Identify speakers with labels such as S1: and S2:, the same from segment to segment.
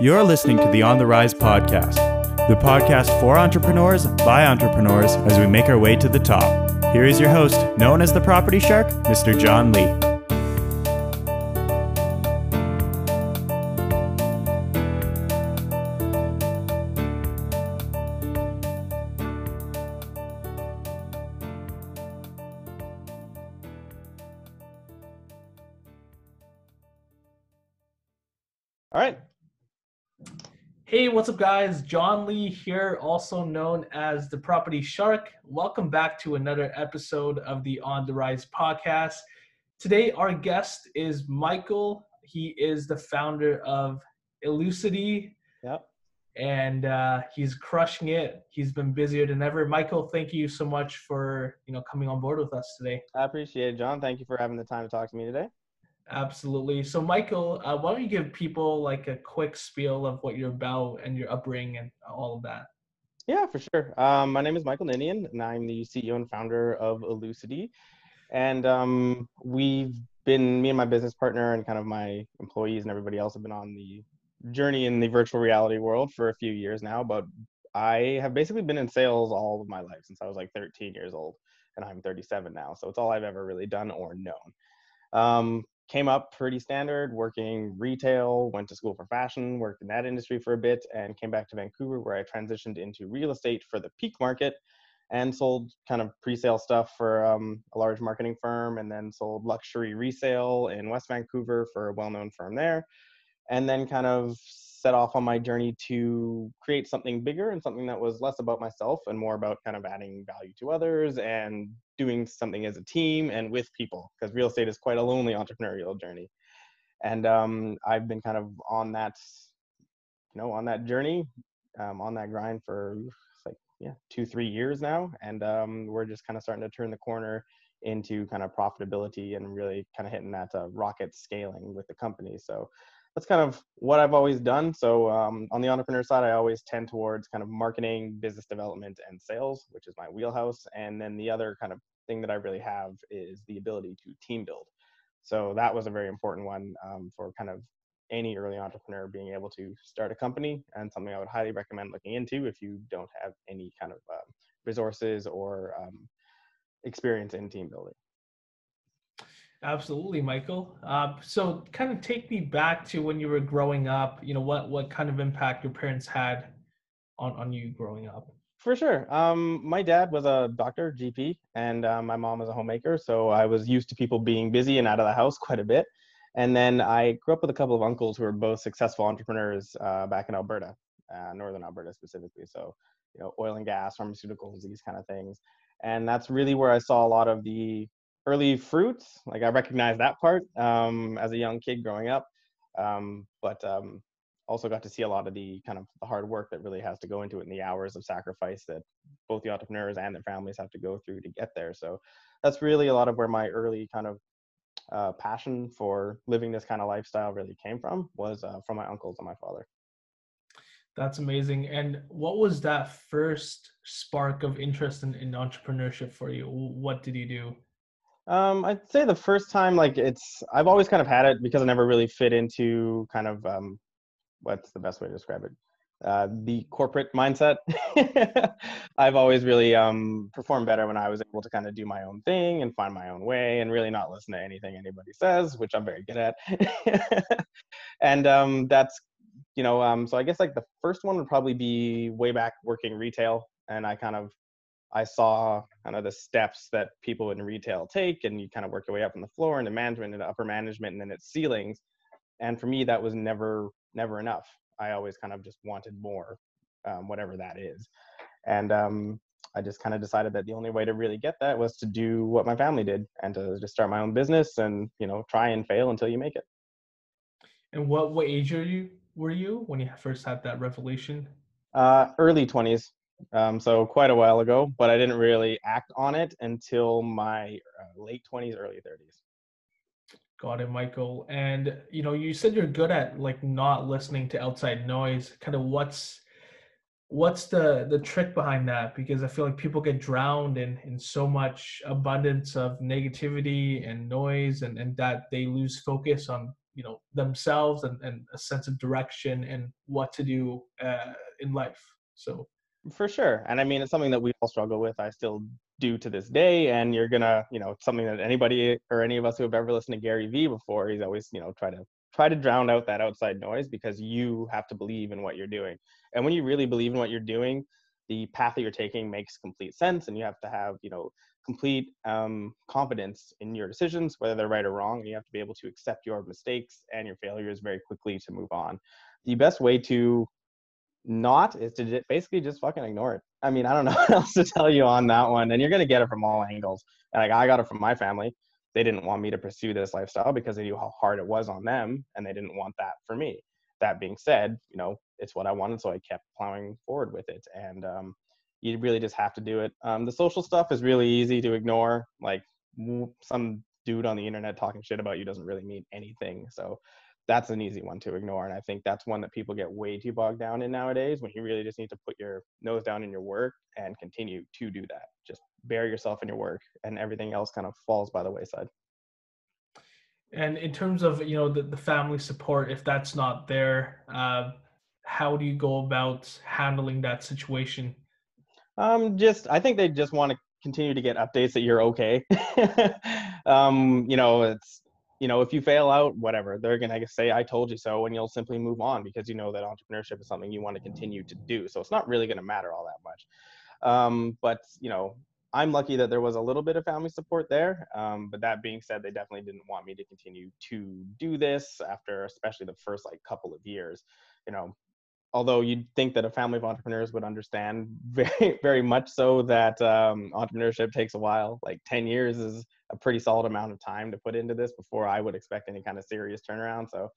S1: You're listening to the On the Rise podcast, the podcast for entrepreneurs by entrepreneurs as we make our way to the top. Here is your host, known as the Property Shark, Mr. John Lee.
S2: Guys? John Lee here, also known as the Property Shark. Welcome back to another episode of the On the Rise podcast. Today, our guest is Michael. He is the founder of Elucity,
S3: Yep.
S2: and uh, he's crushing it. He's been busier than ever. Michael, thank you so much for you know coming on board with us today.
S3: I appreciate it, John. Thank you for having the time to talk to me today.
S2: Absolutely. So, Michael, uh, why don't you give people like a quick spiel of what you're about and your upbringing and all of that?
S3: Yeah, for sure. Um, my name is Michael Ninian, and I'm the CEO and founder of Elucity. And um, we've been, me and my business partner, and kind of my employees and everybody else have been on the journey in the virtual reality world for a few years now. But I have basically been in sales all of my life since I was like 13 years old, and I'm 37 now. So it's all I've ever really done or known. Um, came up pretty standard working retail went to school for fashion worked in that industry for a bit and came back to vancouver where i transitioned into real estate for the peak market and sold kind of pre-sale stuff for um, a large marketing firm and then sold luxury resale in west vancouver for a well-known firm there and then kind of set off on my journey to create something bigger and something that was less about myself and more about kind of adding value to others and doing something as a team and with people because real estate is quite a lonely entrepreneurial journey. And um, i've been kind of on that you know on that journey um, on that grind for like yeah two three years now. And um, we're just kind of starting to turn the corner into kind of profitability and really kind of hitting that uh, rocket scaling with the company. So that's kind of what I've always done. So um, on the entrepreneur side, I always tend towards kind of marketing, business development, and sales, which is my wheelhouse. And then the other kind of thing that I really have is the ability to team build. So that was a very important one um, for kind of any early entrepreneur being able to start a company and something I would highly recommend looking into if you don't have any kind of uh, resources or um, experience in team building.
S2: Absolutely, Michael. Uh, so, kind of take me back to when you were growing up. You know, what what kind of impact your parents had on on you growing up?
S3: For sure. Um, my dad was a doctor, GP, and uh, my mom was a homemaker. So I was used to people being busy and out of the house quite a bit. And then I grew up with a couple of uncles who were both successful entrepreneurs uh, back in Alberta, uh, northern Alberta specifically. So, you know, oil and gas, pharmaceuticals, these kind of things. And that's really where I saw a lot of the early fruits. Like I recognize that part um, as a young kid growing up, um, but um, also got to see a lot of the kind of the hard work that really has to go into it and the hours of sacrifice that both the entrepreneurs and their families have to go through to get there. So that's really a lot of where my early kind of uh, passion for living this kind of lifestyle really came from was uh, from my uncles and my father.
S2: That's amazing. And what was that first spark of interest in, in entrepreneurship for you? What did you do?
S3: Um, I'd say the first time, like it's, I've always kind of had it because I never really fit into kind of, um, what's the best way to describe it? Uh, the corporate mindset. I've always really um, performed better when I was able to kind of do my own thing and find my own way and really not listen to anything anybody says, which I'm very good at. and um, that's, you know, um, so I guess like the first one would probably be way back working retail. And I kind of I saw kind of the steps that people in retail take, and you kind of work your way up from the floor into management and upper management, and then it's ceilings. And for me, that was never never enough. I always kind of just wanted more, um, whatever that is. And um, I just kind of decided that the only way to really get that was to do what my family did and to just start my own business and you know try and fail until you make it.
S2: And what what age are you were you when you first had that revelation?
S3: Uh, early twenties um, so quite a while ago, but I didn't really act on it until my uh, late 20s, early 30s.
S2: Got it, Michael. And you know, you said you're good at like not listening to outside noise. Kind of what's what's the the trick behind that? Because I feel like people get drowned in in so much abundance of negativity and noise, and and that they lose focus on you know themselves and, and a sense of direction and what to do uh, in life so
S3: for sure. And i mean it's something that we all struggle with i still do to this day. And you're gonna you know something that anybody or any of us who have ever listened to gary vee before he's always you know try to try to drown out that outside noise because you have to believe in what you're doing. And when you really believe in what you're doing the path that you're taking makes complete sense and you have to have you know complete um, confidence in your decisions whether they're right or wrong and you have to be able to accept your mistakes and your failures very quickly to move on. The best way to not is to basically just fucking ignore it i mean i don't know what else to tell you on that one and you're going to get it from all angles like i got it from my family they didn't want me to pursue this lifestyle because they knew how hard it was on them and they didn't want that for me that being said you know it's what I wanted, so I kept plowing forward with it. And um, you really just have to do it. Um, the social stuff is really easy to ignore. Like some dude on the internet talking shit about you doesn't really mean anything. So that's an easy one to ignore. And I think that's one that people get way too bogged down in nowadays when you really just need to put your nose down in your work and continue to do that. Just bury yourself in your work and everything else kind of falls by the wayside.
S2: And in terms of, you know, the, the family support, if that's not there, uh, how do you go about handling that situation?
S3: Um, just I think they just want to continue to get updates that you're okay. um, you know, it's you know, if you fail out, whatever, they're gonna say I told you so, and you'll simply move on because you know that entrepreneurship is something you want to continue to do. So it's not really gonna matter all that much. Um, but you know, I'm lucky that there was a little bit of family support there. Um, but that being said, they definitely didn't want me to continue to do this after, especially the first like couple of years. You know, although you'd think that a family of entrepreneurs would understand very very much so that um, entrepreneurship takes a while like 10 years is a pretty solid amount of time to put into this before i would expect any kind of serious turnaround so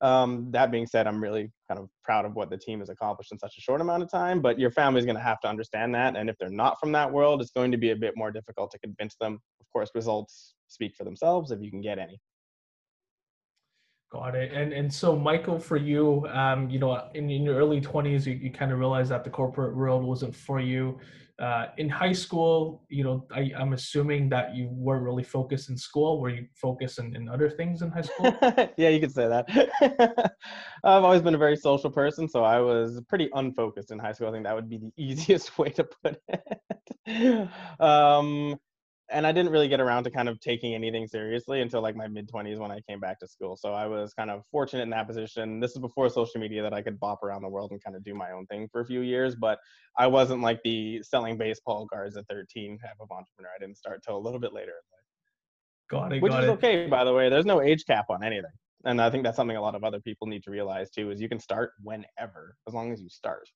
S3: um, that being said i'm really kind of proud of what the team has accomplished in such a short amount of time but your family's going to have to understand that and if they're not from that world it's going to be a bit more difficult to convince them. Of course results speak for themselves if you can get any
S2: Got it. And and so Michael, for you, um, you know, in, in your early twenties, you, you kind of realized that the corporate world wasn't for you. Uh, in high school, you know, I, am assuming that you weren't really focused in school. Were you focused in, in other things in high school?
S3: yeah, you could say that. I've always been a very social person, so I was pretty unfocused in high school. I think that would be the easiest way to put it. um, and I didn't really get around to kind of taking anything seriously until like my mid 20s when I came back to school. So I was kind of fortunate in that position. This is before social media that I could bop around the world and kind of do my own thing for a few years. But I wasn't like the selling baseball cards at 13 type of entrepreneur. I didn't start till a little bit later.
S2: Got it.
S3: Which
S2: got
S3: is
S2: it.
S3: okay, by the way. There's no age cap on anything. And I think that's something a lot of other people need to realize too is you can start whenever, as long as you start.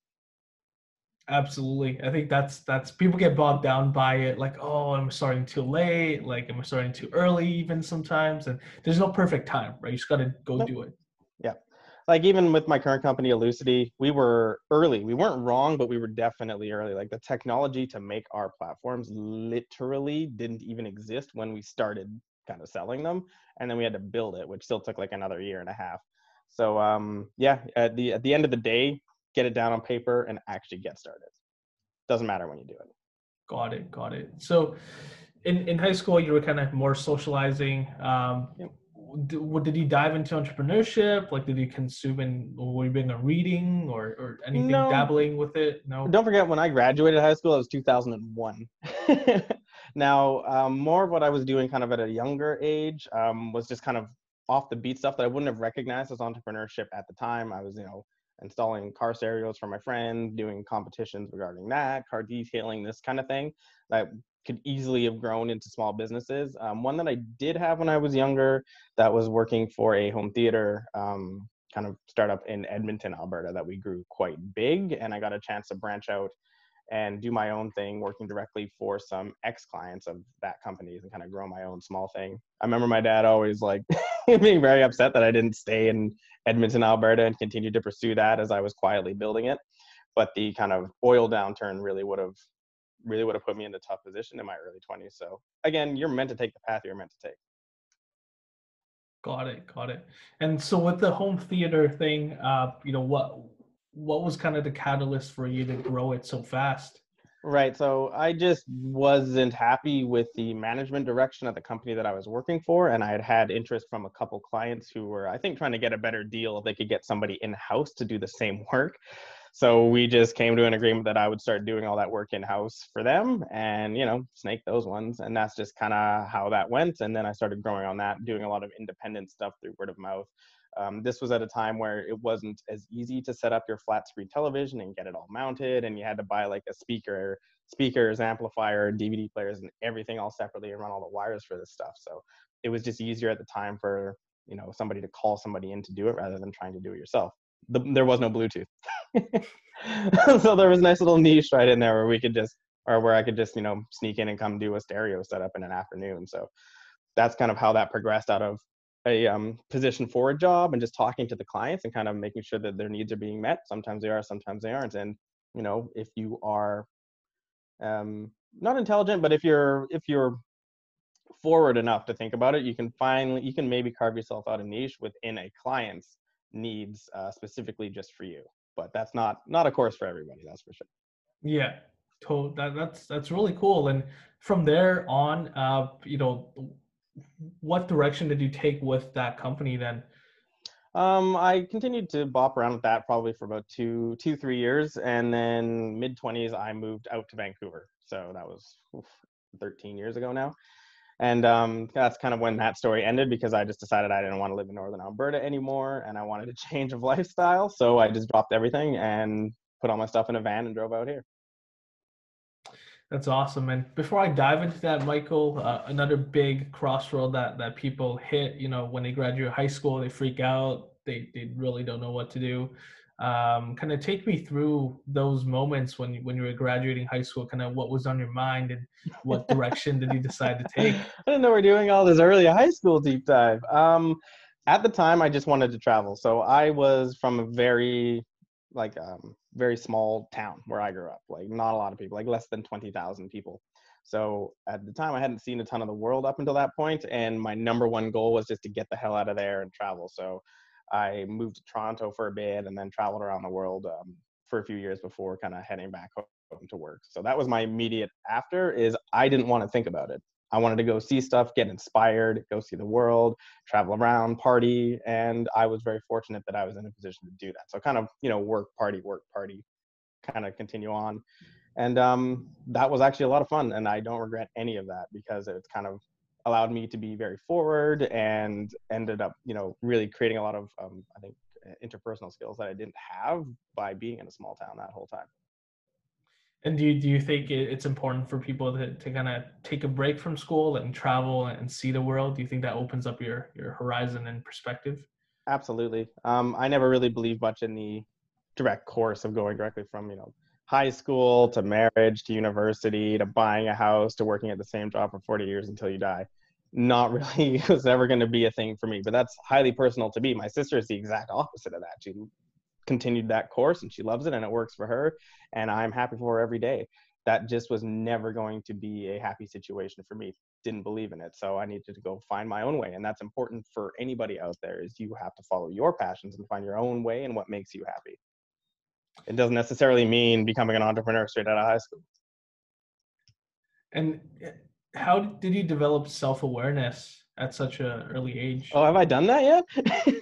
S2: Absolutely. I think that's that's people get bogged down by it like, oh, I'm starting too late, like I'm starting too early even sometimes. And there's no perfect time, right? You just gotta go nope. do it.
S3: Yeah. Like even with my current company, Elucity, we were early. We weren't wrong, but we were definitely early. Like the technology to make our platforms literally didn't even exist when we started kind of selling them. And then we had to build it, which still took like another year and a half. So um, yeah, at the at the end of the day, get it down on paper, and actually get started. Doesn't matter when you do it.
S2: Got it. Got it. So, in, in high school, you were kind of more socializing. Um, yep. did, did you dive into entrepreneurship? Like, did you consume and were you being a reading or, or anything no. dabbling with it? No.
S3: Don't forget, when I graduated high school, it was 2001. now, um, more of what I was doing kind of at a younger age um, was just kind of off the beat stuff that I wouldn't have recognized as entrepreneurship at the time. I was, you know, installing car stereos for my friends, doing competitions regarding that, car detailing, this kind of thing that could easily have grown into small businesses. Um, one that I did have when I was younger that was working for a home theater um, kind of startup in Edmonton, Alberta that we grew quite big. And I got a chance to branch out and do my own thing, working directly for some ex clients of that companies and kind of grow my own small thing. I remember my dad always like being very upset that I didn't stay in Edmonton, Alberta and continue to pursue that as I was quietly building it. But the kind of oil downturn really would have really would have put me in a tough position in my early 20s. So again, you're meant to take the path you're meant to take.
S2: Got it, got it. And so with the home theater thing, uh, you know, what what was kind of the catalyst for you to grow it so fast?
S3: Right. So I just wasn't happy with the management direction of the company that I was working for. And I had had interest from a couple clients who were, I think, trying to get a better deal if they could get somebody in house to do the same work. So we just came to an agreement that I would start doing all that work in house for them and, you know, snake those ones. And that's just kind of how that went. And then I started growing on that, doing a lot of independent stuff through word of mouth. Um, this was at a time where it wasn't as easy to set up your flat screen television and get it all mounted, and you had to buy like a speaker, speakers, amplifier, DVD players, and everything all separately and run all the wires for this stuff. So it was just easier at the time for you know somebody to call somebody in to do it rather than trying to do it yourself. The, there was no Bluetooth, so there was a nice little niche right in there where we could just, or where I could just you know sneak in and come do a stereo setup in an afternoon. So that's kind of how that progressed out of a um, position for a job and just talking to the clients and kind of making sure that their needs are being met. Sometimes they are, sometimes they aren't. And you know, if you are um, not intelligent, but if you're if you're forward enough to think about it, you can finally you can maybe carve yourself out a niche within a client's needs uh, specifically just for you. But that's not not a course for everybody. That's for sure.
S2: Yeah, to- that, that's that's really cool. And from there on, uh, you know, what direction did you take with that company then?
S3: Um, I continued to bop around with that probably for about two, two, three years, and then mid twenties, I moved out to Vancouver. So that was oof, 13 years ago now, and um, that's kind of when that story ended because I just decided I didn't want to live in northern Alberta anymore, and I wanted a change of lifestyle. So I just dropped everything and put all my stuff in a van and drove out here.
S2: That's awesome. And before I dive into that, Michael, uh, another big crossroad that that people hit, you know, when they graduate high school, they freak out. They they really don't know what to do. Um, kind of take me through those moments when when you were graduating high school. Kind of what was on your mind and what direction did you decide to take?
S3: I didn't know we are doing all this early high school deep dive. Um, at the time, I just wanted to travel. So I was from a very like um, very small town where I grew up. Like not a lot of people, like less than twenty thousand people. So at the time, I hadn't seen a ton of the world up until that point, and my number one goal was just to get the hell out of there and travel. So I moved to Toronto for a bit, and then traveled around the world um, for a few years before kind of heading back home to work. So that was my immediate after. Is I didn't want to think about it. I wanted to go see stuff, get inspired, go see the world, travel around, party, and I was very fortunate that I was in a position to do that. So kind of, you know, work, party, work, party, kind of continue on. And um, that was actually a lot of fun, and I don't regret any of that because it's kind of allowed me to be very forward and ended up, you know, really creating a lot of, um, I think, interpersonal skills that I didn't have by being in a small town that whole time.
S2: And do you, do you think it's important for people to, to kind of take a break from school and travel and see the world? Do you think that opens up your, your horizon and perspective?
S3: Absolutely. Um, I never really believed much in the direct course of going directly from, you know, high school to marriage to university to buying a house to working at the same job for 40 years until you die. Not really was ever going to be a thing for me, but that's highly personal to me. My sister is the exact opposite of that. She continued that course and she loves it and it works for her and i'm happy for her every day. That just was never going to be a happy situation for me. Didn't believe in it so i needed to go find my own way and that's important for anybody out there is you have to follow your passions and find your own way and what makes you happy. It doesn't necessarily mean becoming an entrepreneur straight out of high school.
S2: And eh, how did you develop self-awareness at such an early age?
S3: Oh have i done that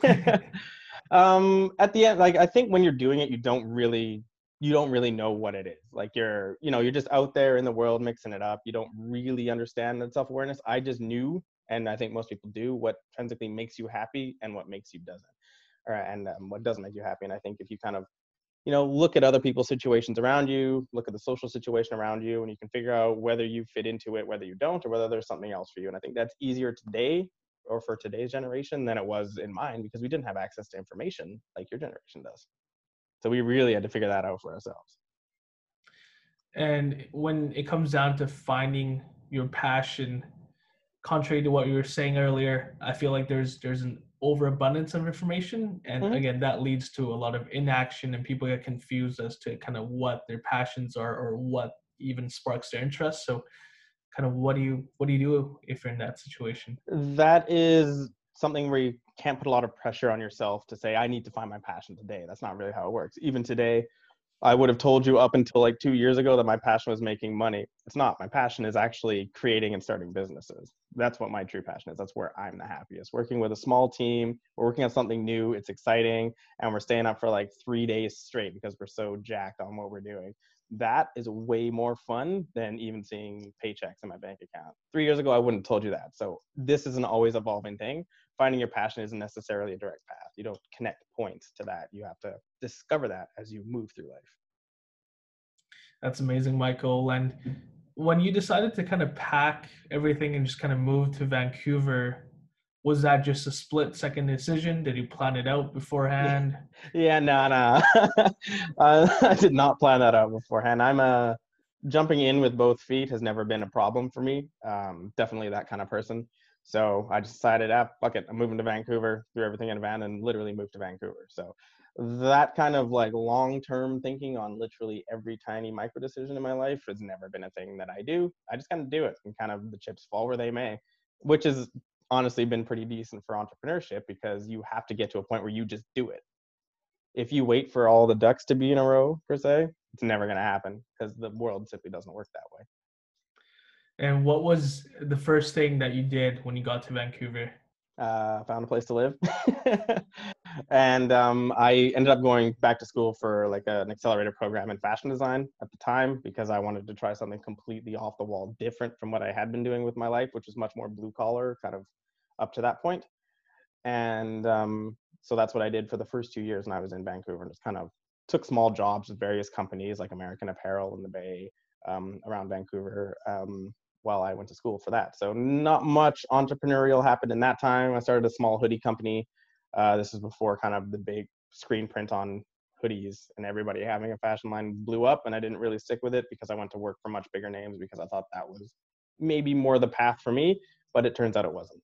S3: yet um at the end like i think when you're doing it you don't really you don't really know what it is. Like you're you know you're just out there in the world mixing it up. You don't really understand that self-awareness. I just knew and i think most people do what intrinsically makes you happy and what makes you doesn't or and um, what doesn't make you happy. And i think if you kind of you know look at other people's situations around you look at the social situation around you and you can figure out whether you fit into it whether you don't or whether there's something else for you. And i think that's easier today or for today's generation than it was in mine because we didn't have access to information like your generation does. So we really had to figure that out for ourselves.
S2: And when it comes down to finding your passion, contrary to what you were saying earlier, I feel like there's there's an overabundance of information, and mm-hmm. again, that leads to a lot of inaction, and people get confused as to kind of what their passions are or what even sparks their interest. So, kind of what do you what do you do if you're in that situation
S3: that is something where you can't put a lot of pressure on yourself to say i need to find my passion today that's not really how it works even today I would have told you up until like two years ago that my passion was making money. It's not. My passion is actually creating and starting businesses. That's what my true passion is. That's where I'm the happiest. Working with a small team, we're working on something new, it's exciting, and we're staying up for like three days straight because we're so jacked on what we're doing. That is way more fun than even seeing paychecks in my bank account. Three years ago, I wouldn't have told you that. So this is an always evolving thing. Finding your passion isn't necessarily a direct path. You don't connect points to that. You have to discover that as you move through life.
S2: That's amazing, Michael. And when you decided to kind of pack everything and just kind of move to Vancouver, was that just a split second decision? Did you plan it out beforehand?
S3: Yeah, no, no. uh, I did not plan that out beforehand. I'm a jumping in with both feet has never been a problem for me. Um, definitely that kind of person. So I decided, ah, fuck it, I'm moving to Vancouver, threw everything in a van, and literally moved to Vancouver. So that kind of like long term thinking on literally every tiny micro decision in my life has never been a thing that I do. I just kind of do it and kind of the chips fall where they may, which has honestly been pretty decent for entrepreneurship because you have to get to a point where you just do it. If you wait for all the ducks to be in a row, per se, it's never going to happen because the world simply doesn't work that way.
S2: And what was the first thing that you did when you got to Vancouver?
S3: Uh, found a place to live. and um, I ended up going back to school for like an accelerator program in fashion design at the time because I wanted to try something completely off the wall, different from what I had been doing with my life, which was much more blue collar, kind of up to that point. And um, so that's what I did for the first two years when I was in Vancouver, and just kind of took small jobs with various companies like American Apparel in the Bay um, around Vancouver um, while I went to school for that. So not much entrepreneurial happened in that time. I started a small hoodie company. Uh, this is before kind of the big screen print on hoodies and everybody having a fashion line blew up and I didn't really stick with it because I went to work for much bigger names because I thought that was maybe more the path for me, but it turns out it wasn't.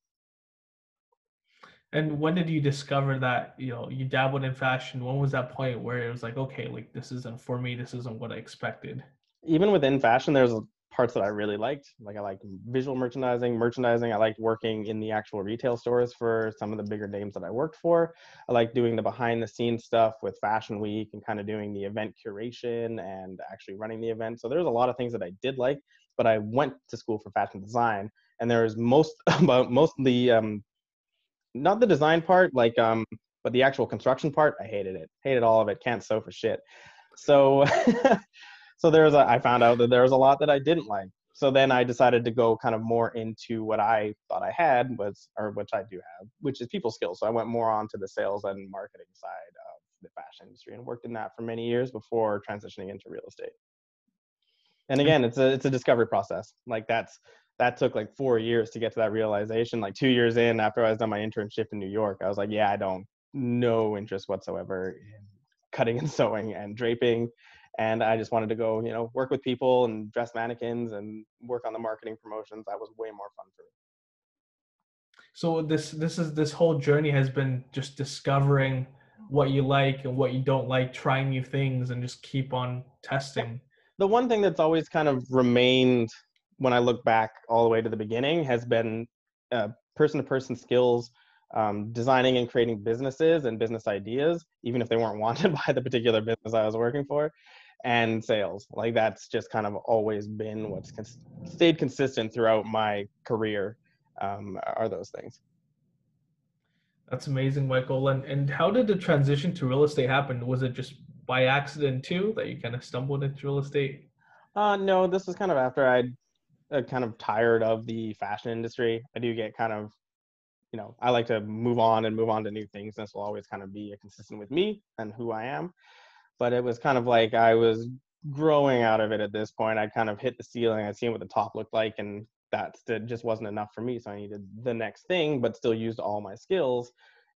S2: And when did you discover that, you know, you dabbled in fashion? When was that point where it was like, okay, like this isn't for me, this isn't what I expected?
S3: Even within fashion, there's parts that I really liked. Like I liked visual merchandising, merchandising. I liked working in the actual retail stores for some of the bigger names that I worked for. I liked doing the behind the scenes stuff with Fashion Week and kind of doing the event curation and actually running the event. So there's a lot of things that I did like, but I went to school for fashion design and there was most about most of the um not the design part like um but the actual construction part I hated it. Hated all of it. Can't sew for shit. So so there's a, I found out that there was a lot that I didn't like. So then I decided to go kind of more into what I thought I had was, or which I do have, which is people skills. So I went more on to the sales and marketing side of the fashion industry and worked in that for many years before transitioning into real estate. And hmm. again, it's a it's a discovery process. Like that's that took like four years to get to that realization. Like two years in, after I was done my internship in New York, I was like, yeah, I don't no interest whatsoever in cutting and sewing and draping and I just wanted to go, you know, work with people and dress mannequins and work on the marketing promotions. That was way more fun for me.
S2: So this this is this whole journey has been just discovering what you like and what you don't like, trying new things, and just keep on testing.
S3: The one thing that's always kind of remained when I look back all the way to the beginning has been person to person skills, um, designing and creating businesses and business ideas, even if they weren't wanted by the particular business I was working for and sales. Like that's just kind of always been what's cons- stayed consistent throughout my career. Um, are those things?
S2: That's amazing, Michael. And and how did the transition to real estate happen? Was it just by accident too that you kind of stumbled into real estate?
S3: Uh, no, this was kind of after I'd uh, kind of tired of the fashion industry. I do get kind of, you know, I like to move on and move on to new things. This will always kind of be consistent with me and who I am but it was kind of like I was growing out of it at this point. I kind of hit the ceiling. I'd seen what the top looked like, and that just wasn't enough for me. So I needed the next thing, but still used all my skills.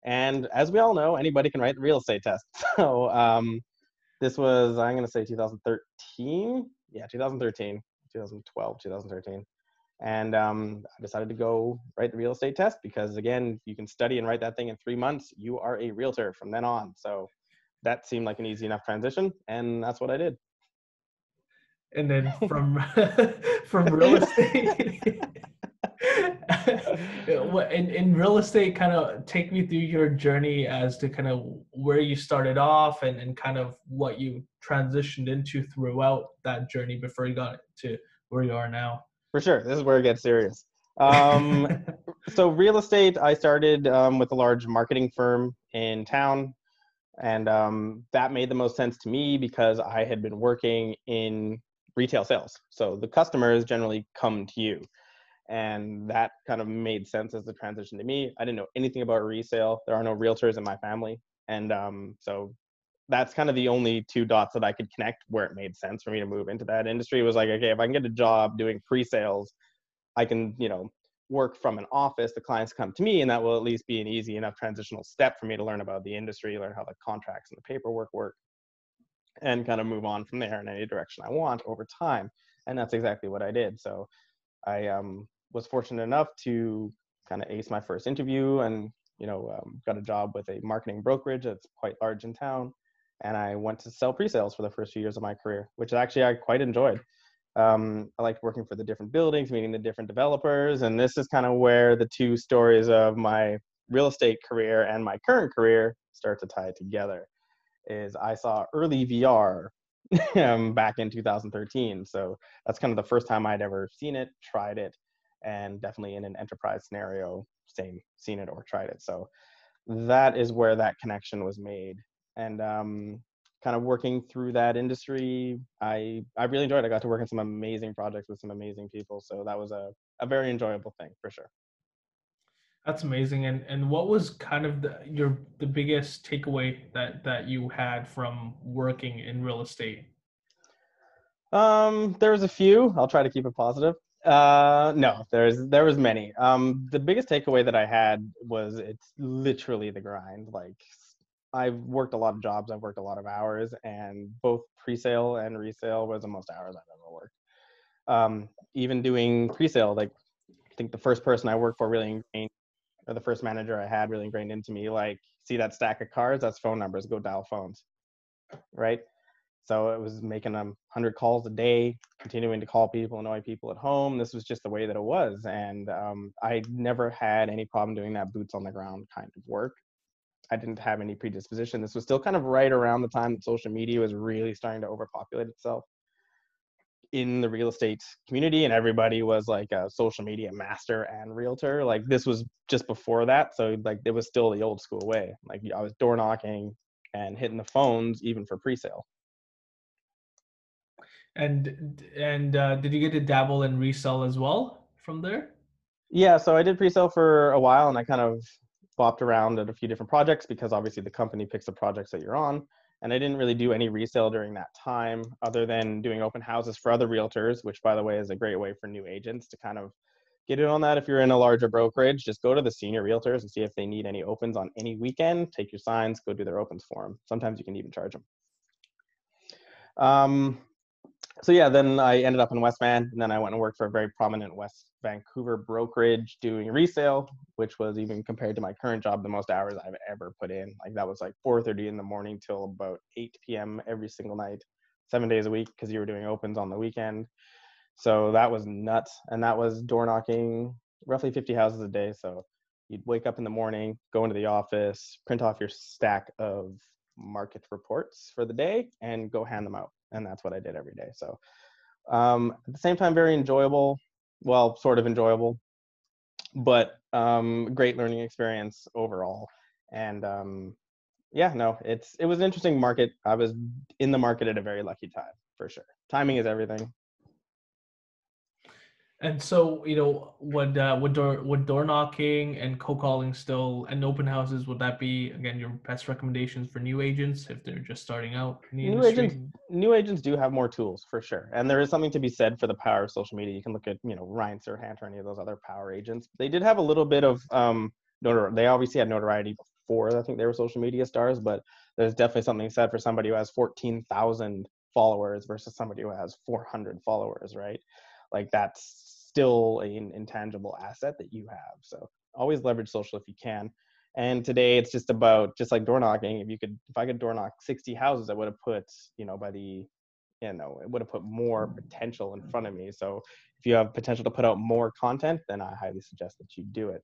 S3: And as we all know, anybody can write the real estate test. So um, this was, I'm going to say 2013. Yeah, 2013, 2012, 2013. And um, I decided to go write the real estate test because, again, you can study and write that thing in three months. You are a realtor from then on. So that seemed like an easy enough transition, and that's what I did.
S2: And then from from real estate, in, in real estate, kind of take me through your journey as to kind of where you started off and, and kind of what you transitioned into throughout that journey before you got to where you are now.
S3: For sure. This is where it gets serious. Um, so, real estate, I started um, with a large marketing firm in town. And um, that made the most sense to me because I had been working in retail sales. So the customers generally come to you. And that kind of made sense as the transition to me. I didn't know anything about resale. There are no realtors in my family. And um, so that's kind of the only two dots that I could connect where it made sense for me to move into that industry it was like, okay, if I can get a job doing pre-sales, I can, you know, work from an office, the clients come to me, and that will at least be an easy enough transitional step for me to learn about the industry, learn how the contracts and the paperwork work and kind of move on from there in any direction I want over time. And that's exactly what I did. So I um, was fortunate enough to kind of ace my first interview and, you know, um, got a job with a marketing brokerage that's quite large in town. And I went to sell pre-sales for the first few years of my career, which actually I quite enjoyed. Um, I liked working for the different buildings, meeting the different developers. And this is kind of where the two stories of my real estate career and my current career start to tie together is I saw early VR um, back in 2013. So that's kind of the first time I'd ever seen it, tried it, and definitely in an enterprise scenario, same seen it or tried it. So that is where that connection was made. And um, kind of working through that industry, I I really enjoyed. it. I got to work on some amazing projects with some amazing people. So that was a, a very enjoyable thing for sure.
S2: That's amazing. And and what was kind of the, your the biggest takeaway that that you had from working in real estate?
S3: Um, there's a few. I'll try to keep it positive. Uh, no, there's there was many. Um, the biggest takeaway that I had was it's literally the grind. Like I've worked a lot of jobs, I've worked a lot of hours, and both pre-sale and resale was the most hours I've ever worked. Um, even doing pre-sale, like I think the first person I worked for really ingrained or the first manager I had really ingrained into me, like, see that stack of cards? That's phone numbers. Go dial phones, right? So it was making them 100 calls a day, continuing to call people, annoy people at home. This was just the way that it was, and um, I never had any problem doing that boots on the ground kind of work. I didn't have any predisposition. This was still kind of right around the time that social media was really starting to overpopulate itself in the real estate community and everybody was like a social media master and realtor. Like this was just before that so like it was still the old school way. Like i was door knocking and hitting the phones even for pre-sale.
S2: And and uh, did you get to dabble in resell as well from there?
S3: Yeah so i did pre-sale for a while and i kind of bopped around at a few different projects because obviously the company picks the projects that you're on and I didn't really do any resale during that time other than doing open houses for other realtors, which by the way is a great way for new agents to kind of get in on that. If you're in a larger brokerage, just go to the senior realtors and see if they need any opens on any weekend. Take your signs, go do their opens for them. Sometimes you can even charge them. Um, so yeah, then I ended up in West Van, and then I went and worked for a very prominent West Vancouver brokerage doing resale, which was even compared to my current job, the most hours I've ever put in. Like that was like 4:30 in the morning till about 8 p.m. every single night, seven days a week, because you were doing opens on the weekend. So that was nuts, and that was door knocking roughly 50 houses a day. So you'd wake up in the morning, go into the office, print off your stack of market reports for the day, and go hand them out and that's what I did every day. So um, at the same time, very enjoyable. Well, sort of enjoyable, but um, great learning experience overall. And um, yeah, no, it's it was an interesting market. I was in the market at a very lucky time for sure. Timing is everything.
S2: And so, you know, would uh, would door would door knocking and cold calling still and open houses would that be again your best recommendations for new agents if they're just starting out?
S3: new industry? agents, new agents do have more tools for sure, and there is something to be said for the power of social media. You can look at you know Ryan Serhant or any of those other power agents. They did have a little bit of um, notoriety. They obviously had notoriety before I think they were social media stars, but there's definitely something said for somebody who has fourteen thousand followers versus somebody who has 400 followers, right? Like that's still an intangible asset that you have. So always leverage social if you can. And today it's just about just like door knocking. If you could, if I could door knock 60 houses, I would have put, you know, by the you know, it would have put more potential in front of me. So if you have potential to put out more content, then I highly suggest that you do it.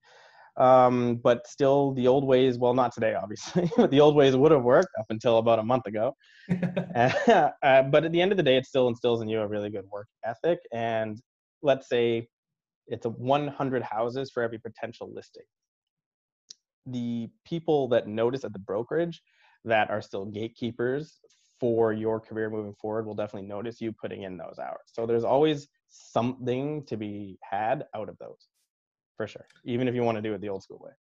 S3: Um, but still, the old ways, well, not today, obviously, but the old ways would have worked up until about a month ago. uh, but at the end of the day, it still instills in you a really good work ethic. And let's say it's a 100 houses for every potential listing. The people that notice at the brokerage that are still gatekeepers for your career moving forward will definitely notice you putting in those hours. So there's always something to be had out of those for sure, even if you want to do it the old school way.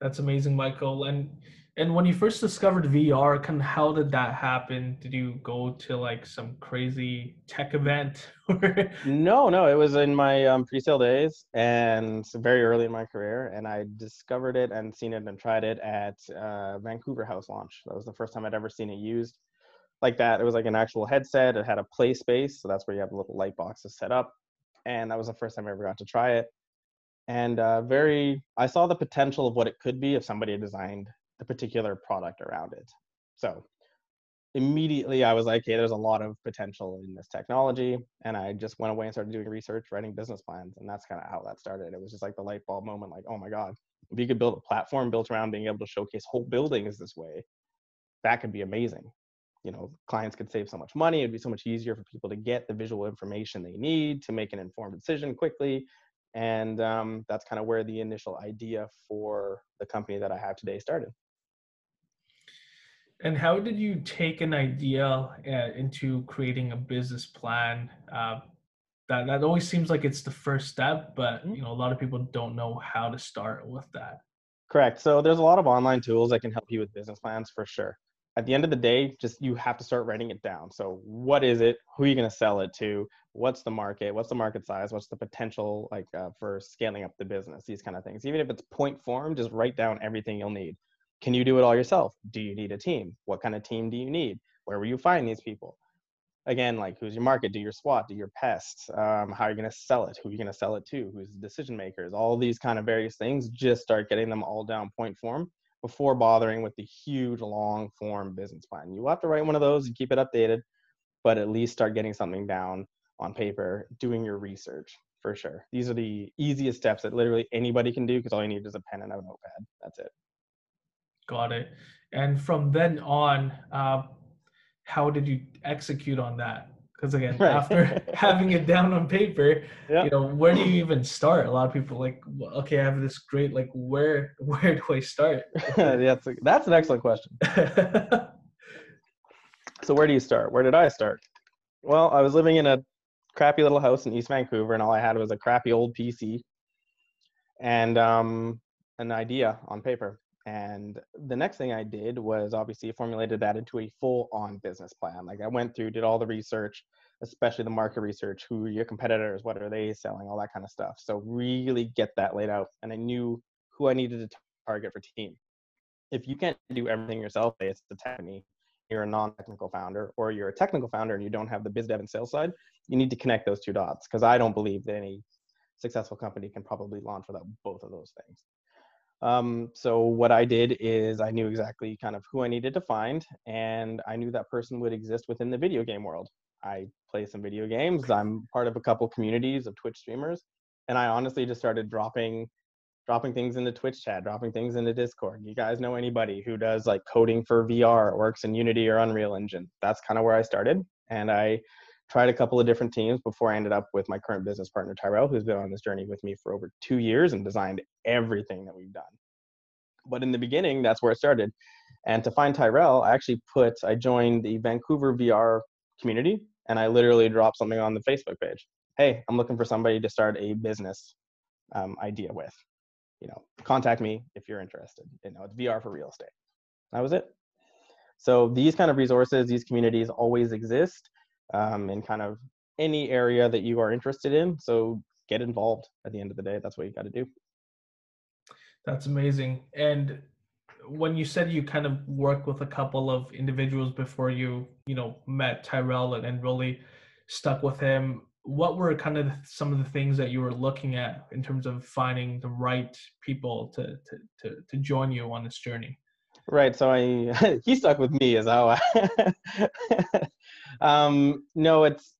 S2: That's amazing, Michael. And and when you first discovered VR, kind of how did that happen? Did you go to like some crazy tech event?
S3: no, no, it was in my um, pre-sale days and very early in my career, and I discovered it and seen it and tried it at uh, Vancouver House launch. That was the first time I'd ever seen it used like that. It was like an actual headset. It had a play space, so that's where you have little light boxes set up, and that was the first time I ever got to try it. And uh, very, I saw the potential of what it could be if somebody designed the particular product around it. So immediately I was like, hey, there's a lot of potential in this technology. And I just went away and started doing research, writing business plans. And that's kind of how that started. It was just like the light bulb moment like, oh my God, if you could build a platform built around being able to showcase whole buildings this way, that could be amazing. You know, clients could save so much money. It'd be so much easier for people to get the visual information they need to make an informed decision quickly. And um, that's kind of where the initial idea for the company that I have today started.
S2: And how did you take an idea uh, into creating a business plan? Uh, that that always seems like it's the first step, but mm-hmm. you know a lot of people don't know how to start with that.
S3: Correct. So there's a lot of online tools that can help you with business plans for sure. At the end of the day, just you have to start writing it down. So what is it? Who are you going to sell it to? What's the market? What's the market size? What's the potential like uh, for scaling up the business? These kind of things. Even if it's point form, just write down everything you'll need. Can you do it all yourself? Do you need a team? What kind of team do you need? Where will you find these people? Again, like who's your market? Do your SWOT? Do your PESTs? Um, how are you going to sell it? Who are you going to sell it to? Who's the decision makers? All these kind of various things. Just start getting them all down point form before bothering with the huge long form business plan. You have to write one of those and keep it updated, but at least start getting something down on paper, doing your research for sure. These are the easiest steps that literally anybody can do because all you need is a pen and a notepad. That's it.
S2: Got it. And from then on, uh, how did you execute on that? Because again, right. after having it down on paper, yeah. you know, where do you even start? A lot of people like, okay, I have this great, like, where where do I start?
S3: yeah, that's, a, that's an excellent question. so where do you start? Where did I start? Well, I was living in a crappy little house in East Vancouver, and all I had was a crappy old PC and um, an idea on paper. And the next thing I did was obviously formulated that into a full on business plan. Like I went through, did all the research, especially the market research, who your competitors, what are they selling, all that kind of stuff. So really get that laid out. And I knew who I needed to target for team. If you can't do everything yourself, it's the technique. You're a non-technical founder, or you're a technical founder and you don't have the biz dev and sales side. You need to connect those two dots because I don't believe that any successful company can probably launch without both of those things. Um, so what I did is I knew exactly kind of who I needed to find, and I knew that person would exist within the video game world. I play some video games. I'm part of a couple communities of Twitch streamers, and I honestly just started dropping dropping things into Twitch chat, dropping things into Discord. You guys know anybody who does like coding for VR, works in Unity or Unreal Engine? That's kind of where I started, and I tried a couple of different teams before I ended up with my current business partner, Tyrell, who's been on this journey with me for over two years and designed everything that we've done. But in the beginning, that's where it started. And to find Tyrell, I actually put, I joined the Vancouver VR community and I literally dropped something on the Facebook page. Hey, I'm looking for somebody to start a business um, idea with. You know, contact me if you're interested. You know, it's VR for real estate. That was it. So these kind of resources, these communities always exist um, in kind of any area that you are interested in. So get involved at the end of the day. That's what you got to do.
S2: That's amazing. And when you said you kind of worked with a couple of individuals before you, you know, met Tyrell and, and really stuck with him, what were kind of some of the things that you were looking at in terms of finding the right people to, to, to, to join you on this journey?
S3: Right. So I he stuck with me as how I. um, no, it's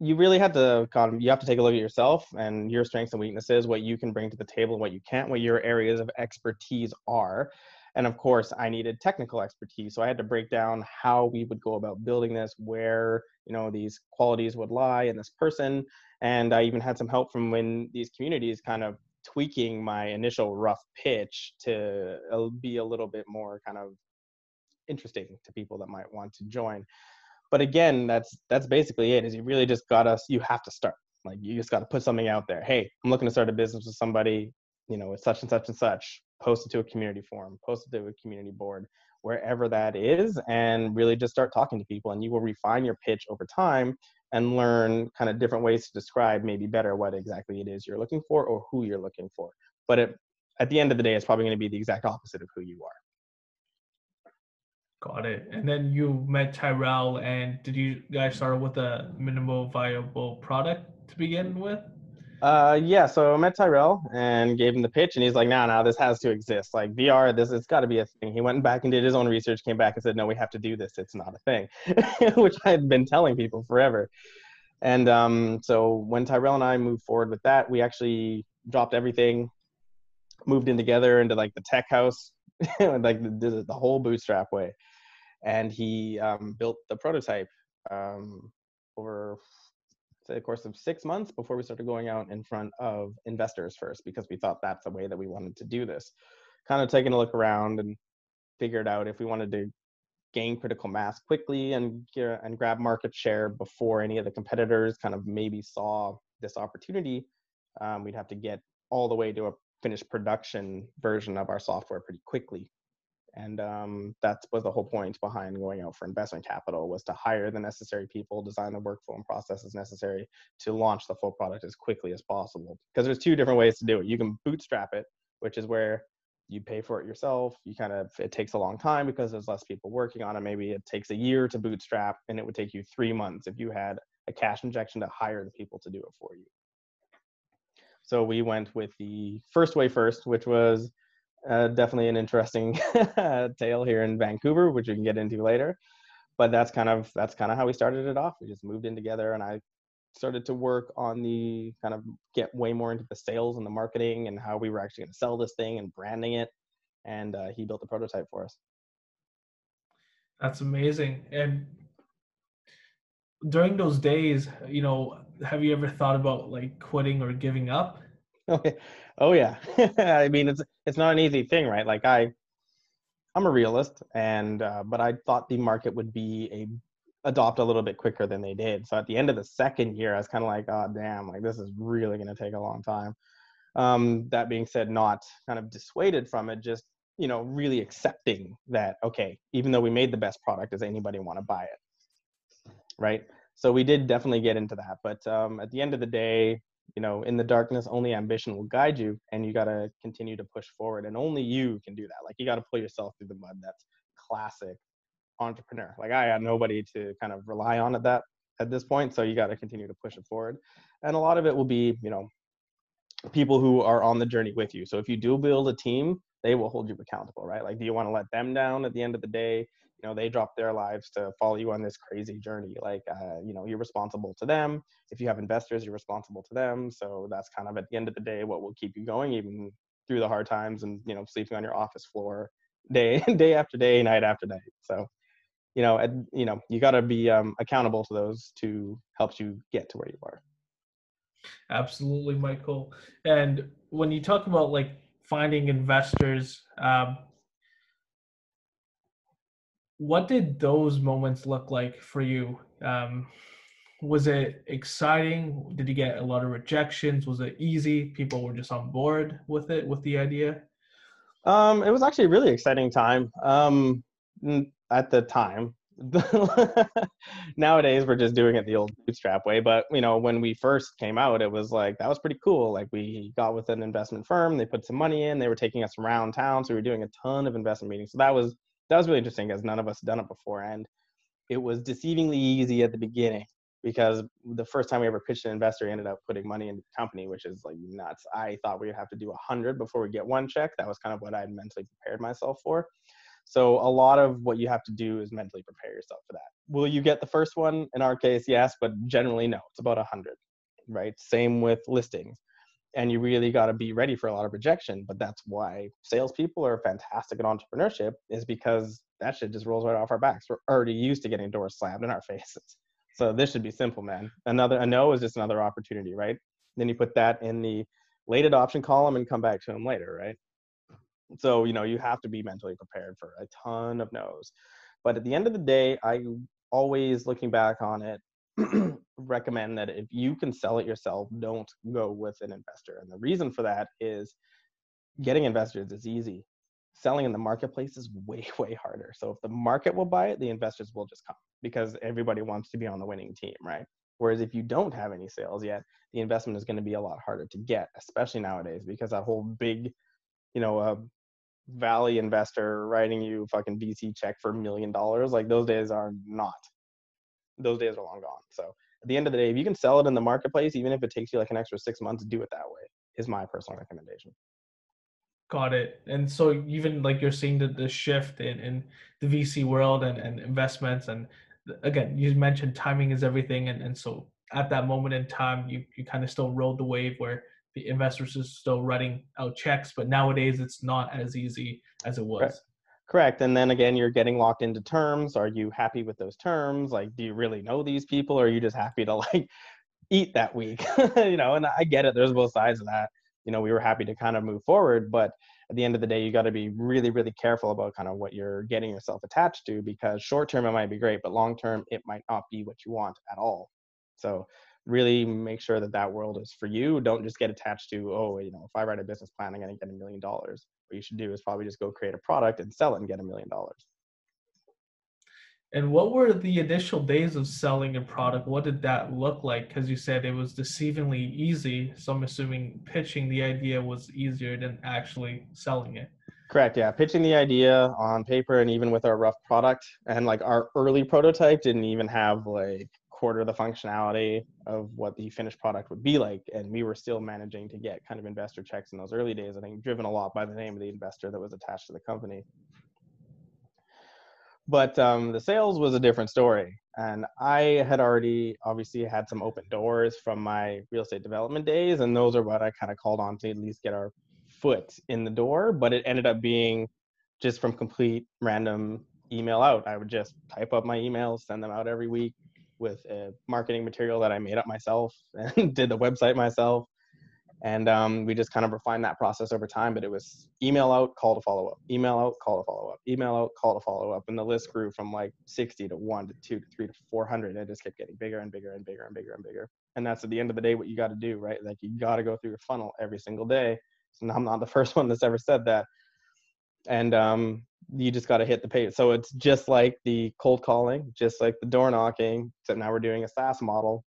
S3: you really have to you have to take a look at yourself and your strengths and weaknesses, what you can bring to the table, what you can't, what your areas of expertise are. And of course, I needed technical expertise, so I had to break down how we would go about building this, where you know these qualities would lie in this person, and I even had some help from when these communities kind of tweaking my initial rough pitch to uh, be a little bit more kind of interesting to people that might want to join. But again that's that's basically it is you really just got us you have to start. Like you just got to put something out there. Hey i'm looking to start a business with somebody you know with such and such and such. Post it to a community forum post it to a community board wherever that is and really just start talking to people and you will refine your pitch over time and learn kind of different ways to describe maybe better what exactly it is you're looking for or who you're looking for but it, at the end of the day it's probably going to be the exact opposite of who you are
S2: Got it. And then you met Tyrell, and did you guys start with a minimal viable product to begin with?
S3: Uh, yeah. So I met Tyrell and gave him the pitch, and he's like, "No, nah, no, nah, this has to exist. Like VR, this it's got to be a thing." He went back and did his own research, came back and said, "No, we have to do this. It's not a thing," which I had been telling people forever. And um, so when Tyrell and I moved forward with that, we actually dropped everything, moved in together into like the tech house, like the, the whole bootstrap way and he um, built the prototype um, over say, the course of six months before we started going out in front of investors first because we thought that's the way that we wanted to do this. Kind of taking a look around and figured out if we wanted to gain critical mass quickly and and grab market share before any of the competitors kind of maybe saw this opportunity um, we'd have to get all the way to a finished production version of our software pretty quickly and um, that was the whole point behind going out for investment capital was to hire the necessary people design the workflow and processes necessary to launch the full product as quickly as possible. Because there's two different ways to do it. You can bootstrap it which is where you pay for it yourself. You kind of it takes a long time because there's less people working on it. Maybe it takes a year to bootstrap and it would take you three months if you had a cash injection to hire the people to do it for you. So we went with the first way first which was uh, definitely an interesting tale here in Vancouver, which we can get into later. But that's kind of that's kind of how we started it off. We just moved in together, and I started to work on the kind of get way more into the sales and the marketing and how we were actually going to sell this thing and branding it. And uh, he built the prototype for us.
S2: That's amazing. And during those days, you know, have you ever thought about like quitting or giving up?
S3: Okay. Oh yeah. I mean, it's it's not an easy thing, right? Like I, I'm a realist, and uh, but I thought the market would be a adopt a little bit quicker than they did. So at the end of the second year, I was kind of like, oh damn, like this is really going to take a long time. Um, that being said, not kind of dissuaded from it, just you know, really accepting that okay, even though we made the best product, does anybody want to buy it? Right. So we did definitely get into that, but um, at the end of the day, you know in the darkness only ambition will guide you and you got to continue to push forward and only you can do that like you got to pull yourself through the mud that's classic entrepreneur like i had nobody to kind of rely on at that at this point so you got to continue to push it forward and a lot of it will be you know people who are on the journey with you so if you do build a team they will hold you accountable right? Like do you want to let them down at the end of the day you know they drop their lives to follow you on this crazy journey like uh, you know you're responsible to them. If you have investors you're responsible to them. So that's kind of at the end of the day what will keep you going even through the hard times and you know sleeping on your office floor day day after day night after night. So you know and, you know you got to be um, accountable to those to help you get to where you are.
S2: Absolutely michael. And when you talk about like finding investors um, what did those moments look like for you? Um, was it exciting? Did you get a lot of rejections? Was it easy? People were just on board with it, with the idea?
S3: Um, it was actually a really exciting time um, at the time. Nowadays, we're just doing it the old bootstrap way. But you know, when we first came out, it was like that was pretty cool. Like we got with an investment firm, they put some money in, they were taking us around town, so we were doing a ton of investment meetings. So that was that was really interesting because none of us had done it before, and it was deceivingly easy at the beginning because the first time we ever pitched an investor, ended up putting money into the company, which is like nuts. I thought we would have to do a hundred before we get one check. That was kind of what I had mentally prepared myself for. So a lot of what you have to do is mentally prepare yourself for that. Will you get the first one? In our case, yes, but generally no. It's about a hundred, right? Same with listings. And you really got to be ready for a lot of rejection. But that's why salespeople are fantastic at entrepreneurship, is because that shit just rolls right off our backs. We're already used to getting doors slammed in our faces. So this should be simple, man. Another a no is just another opportunity, right? Then you put that in the late adoption column and come back to them later, right? So, you know, you have to be mentally prepared for a ton of no's. But at the end of the day, I always looking back on it, recommend that if you can sell it yourself, don't go with an investor. And the reason for that is getting investors is easy. Selling in the marketplace is way, way harder. So if the market will buy it, the investors will just come because everybody wants to be on the winning team, right? Whereas if you don't have any sales yet, the investment is going to be a lot harder to get, especially nowadays, because that whole big, you know, uh, Valley investor writing you fucking VC check for a million dollars, like those days are not. Those days are long gone. So at the end of the day, if you can sell it in the marketplace, even if it takes you like an extra six months, do it that way. Is my personal recommendation.
S2: Got it. And so even like you're seeing the, the shift in, in the VC world and, and investments and again, you mentioned timing is everything. And, and so at that moment in time, you, you kind of still rode the wave where the investors are still writing out checks, but nowadays it's not as easy as it was.
S3: Correct. Correct. And then again, you're getting locked into terms. Are you happy with those terms? Like, do you really know these people or are you just happy to like eat that week? you know, and I get it. There's both sides of that. You know, we were happy to kind of move forward, but at the end of the day, you got to be really, really careful about kind of what you're getting yourself attached to because short term it might be great, but long term it might not be what you want at all. So really make sure that that world is for you. Don't just get attached to, oh, you know, if I write a business plan, I'm going to get a million dollars. What you should do is probably just go create a product and sell it and get a million dollars.
S2: And what were the initial days of selling a product? What did that look like? Because you said it was deceivingly easy. So I'm assuming pitching the idea was easier than actually selling it.
S3: Correct. Yeah. Pitching the idea on paper and even with our rough product and like our early prototype didn't even have like quarter the functionality of what the finished product would be like. And we were still managing to get kind of investor checks in those early days. I think driven a lot by the name of the investor that was attached to the company. But um, the sales was a different story. And I had already obviously had some open doors from my real estate development days. And those are what I kind of called on to at least get our foot in the door. But it ended up being just from complete random email out. I would just type up my emails, send them out every week, with marketing material that I made up myself and did the website myself. And um, we just kind of refined that process over time. But it was email out, call to follow up, email out, call to follow up, email out, call to follow up. And the list grew from like 60 to 1 to 2 to 3 to 400. And it just kept getting bigger and bigger and bigger and bigger and bigger. And that's at the end of the day what you got to do, right? Like you got to go through your funnel every single day. So I'm not the first one that's ever said that. And um, you just got to hit the page. So it's just like the cold calling, just like the door knocking, except now we're doing a SaaS model.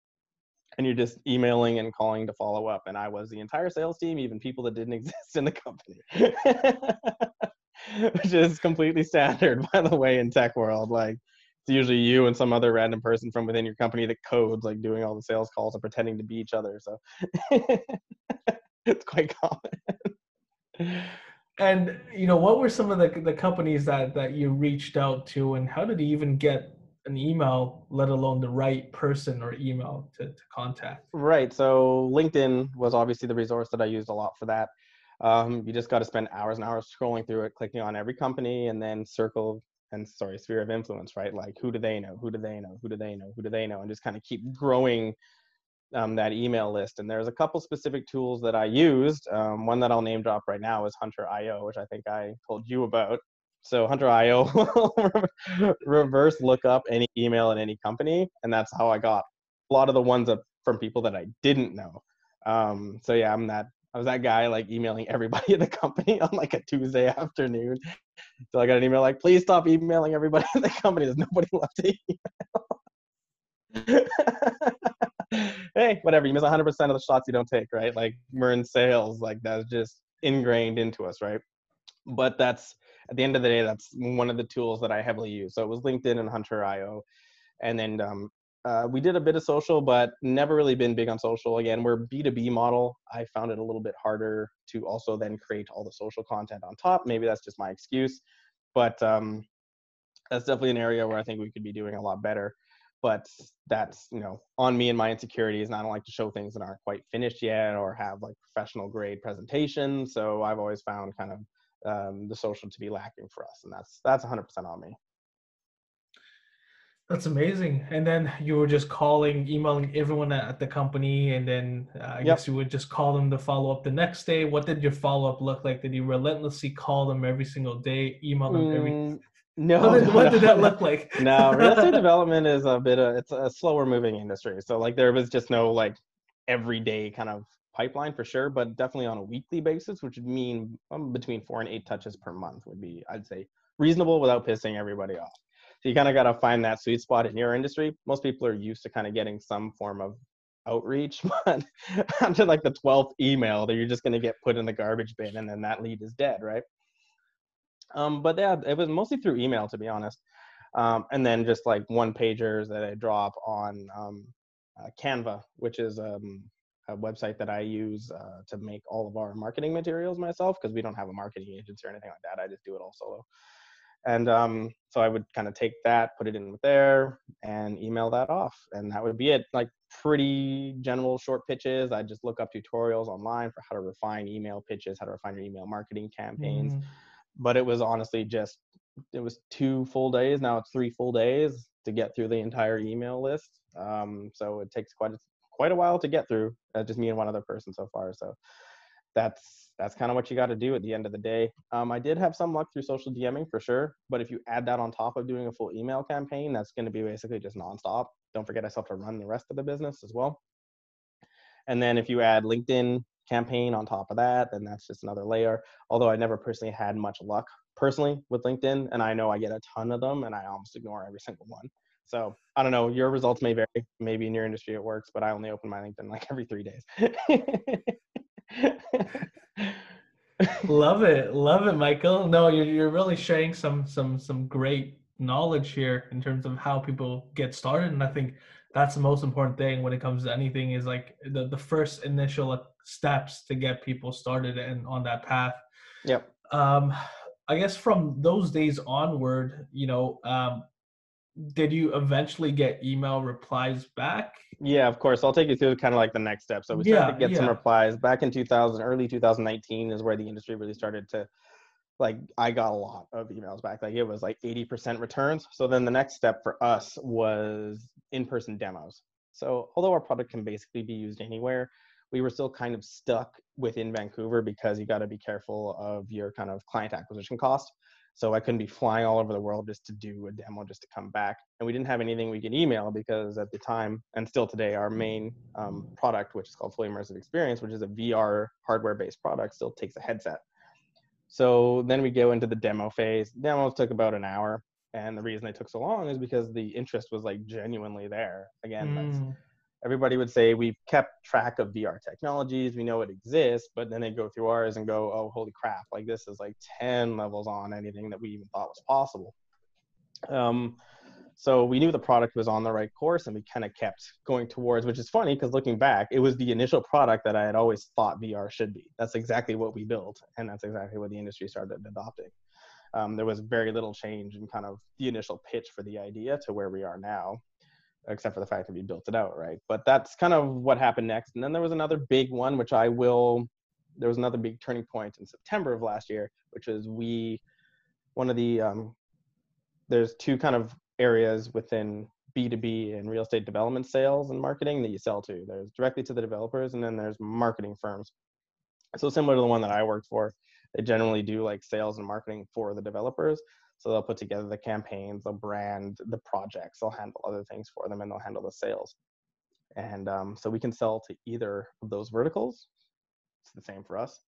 S3: And you're just emailing and calling to follow up. And I was the entire sales team, even people that didn't exist in the company, which is completely standard, by the way, in tech world. Like it's usually you and some other random person from within your company that codes, like doing all the sales calls and pretending to be each other. So it's quite common.
S2: And you know, what were some of the the companies that that you reached out to, and how did you even get an email, let alone the right person or email to, to contact?
S3: Right. So LinkedIn was obviously the resource that I used a lot for that. Um, you just got to spend hours and hours scrolling through it, clicking on every company, and then circle and sorry, sphere of influence, right? Like who do they know? Who do they know? Who do they know? Who do they know? And just kind of keep growing um, that email list. And there's a couple specific tools that I used. Um, one that I'll name drop right now is Hunter.io, which I think I told you about. So Hunter.io will reverse look up any email in any company, and that's how I got a lot of the ones up from people that I didn't know. Um, so yeah, I'm that. I was that guy like emailing everybody in the company on like a Tuesday afternoon. So I got an email like, please stop emailing everybody in the company. There's nobody left to email. hey, whatever. You miss 100% of the shots you don't take, right? Like we're in sales, like that's just ingrained into us, right? But that's at the end of the day, that's one of the tools that I heavily use. So it was LinkedIn and Hunter.io, and then um, uh, we did a bit of social, but never really been big on social. Again, we're B2B model. I found it a little bit harder to also then create all the social content on top. Maybe that's just my excuse. but um, that's definitely an area where I think we could be doing a lot better. But that's you know on me and my insecurities, and I don't like to show things that aren't quite finished yet or have like professional grade presentations. So I've always found kind of um, the social to be lacking for us, and that's that's 100% on me.
S2: That's amazing. And then you were just calling, emailing everyone at the company, and then uh, I yep. guess you would just call them to follow up the next day. What did your follow up look like? Did you relentlessly call them every single day, email them mm, every?
S3: No.
S2: What did,
S3: no,
S2: what did that look like?
S3: no, real estate development is a bit of it's a slower moving industry. So like there was just no like everyday kind of pipeline for sure, but definitely on a weekly basis, which would mean um, between four and eight touches per month would be I'd say reasonable without pissing everybody off. So you kind of got to find that sweet spot in your industry. Most people are used to kind of getting some form of outreach, but after like the 12th email that you're just going to get put in the garbage bin and then that lead is dead, right? Um, but yeah, it was mostly through email, to be honest. Um, and then just like one pagers that I drop on um, uh, Canva, which is um, a website that I use uh, to make all of our marketing materials myself because we don't have a marketing agency or anything like that. I just do it all solo. And um, so I would kind of take that, put it in there, and email that off. And that would be it. Like pretty general short pitches. I just look up tutorials online for how to refine email pitches, how to refine your email marketing campaigns. Mm. But it was honestly just, it was two full days. Now it's three full days to get through the entire email list. Um, so it takes quite a, quite a while to get through. Uh, just me and one other person so far. So that's that's kind of what you got to do at the end of the day. Um, I did have some luck through social DMing for sure, but if you add that on top of doing a full email campaign, that's going to be basically just nonstop. Don't forget, I still have to run the rest of the business as well. And then if you add LinkedIn campaign on top of that, then that's just another layer. Although I never personally had much luck personally with LinkedIn, and I know I get a ton of them, and I almost ignore every single one. So I don't know. Your results may vary. Maybe in your industry it works, but I only open my LinkedIn like every three days.
S2: love it love it michael no you're, you're really sharing some some some great knowledge here in terms of how people get started and i think that's the most important thing when it comes to anything is like the, the first initial steps to get people started and on that path
S3: yep
S2: um i guess from those days onward you know um did you eventually get email replies back?
S3: Yeah, of course. I'll take you through kind of like the next step. So we started yeah, to get yeah. some replies back in 2000, early 2019 is where the industry really started to like I got a lot of emails back. Like it was like 80% returns. So then the next step for us was in-person demos. So although our product can basically be used anywhere, we were still kind of stuck within Vancouver because you got to be careful of your kind of client acquisition cost. So I couldn't be flying all over the world just to do a demo, just to come back. And we didn't have anything we could email because at the time, and still today, our main um, product, which is called Fully Immersive Experience, which is a VR hardware-based product, still takes a headset. So then we go into the demo phase. Demos took about an hour. And the reason they took so long is because the interest was like genuinely there. Again, mm. that's everybody would say we've kept track of VR technologies, we know it exists, but then they go through ours and go, oh, holy crap, like this is like 10 levels on anything that we even thought was possible. Um, so we knew the product was on the right course and we kind of kept going towards, which is funny because looking back, it was the initial product that I had always thought VR should be. That's exactly what we built, and that's exactly what the industry started adopting. Um, there was very little change in kind of the initial pitch for the idea to where we are now except for the fact that we built it out, right? But that's kind of what happened next. And then there was another big one, which I will, there was another big turning point in September of last year, which is we, one of the, um, there's two kind of areas within B2B and real estate development sales and marketing that you sell to. There's directly to the developers, and then there's marketing firms. So similar to the one that I worked for, they generally do like sales and marketing for the developers. So they'll put together the campaigns, they'll brand the projects, they'll handle other things for them, and they'll handle the sales. And um, so we can sell to either of those verticals. It's the same for us.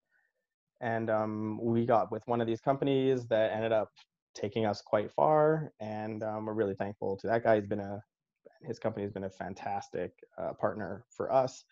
S3: And um, we got with one of these companies that ended up taking us quite far, and um, we're really thankful to that guy. He's been a his company has been a fantastic uh, partner for us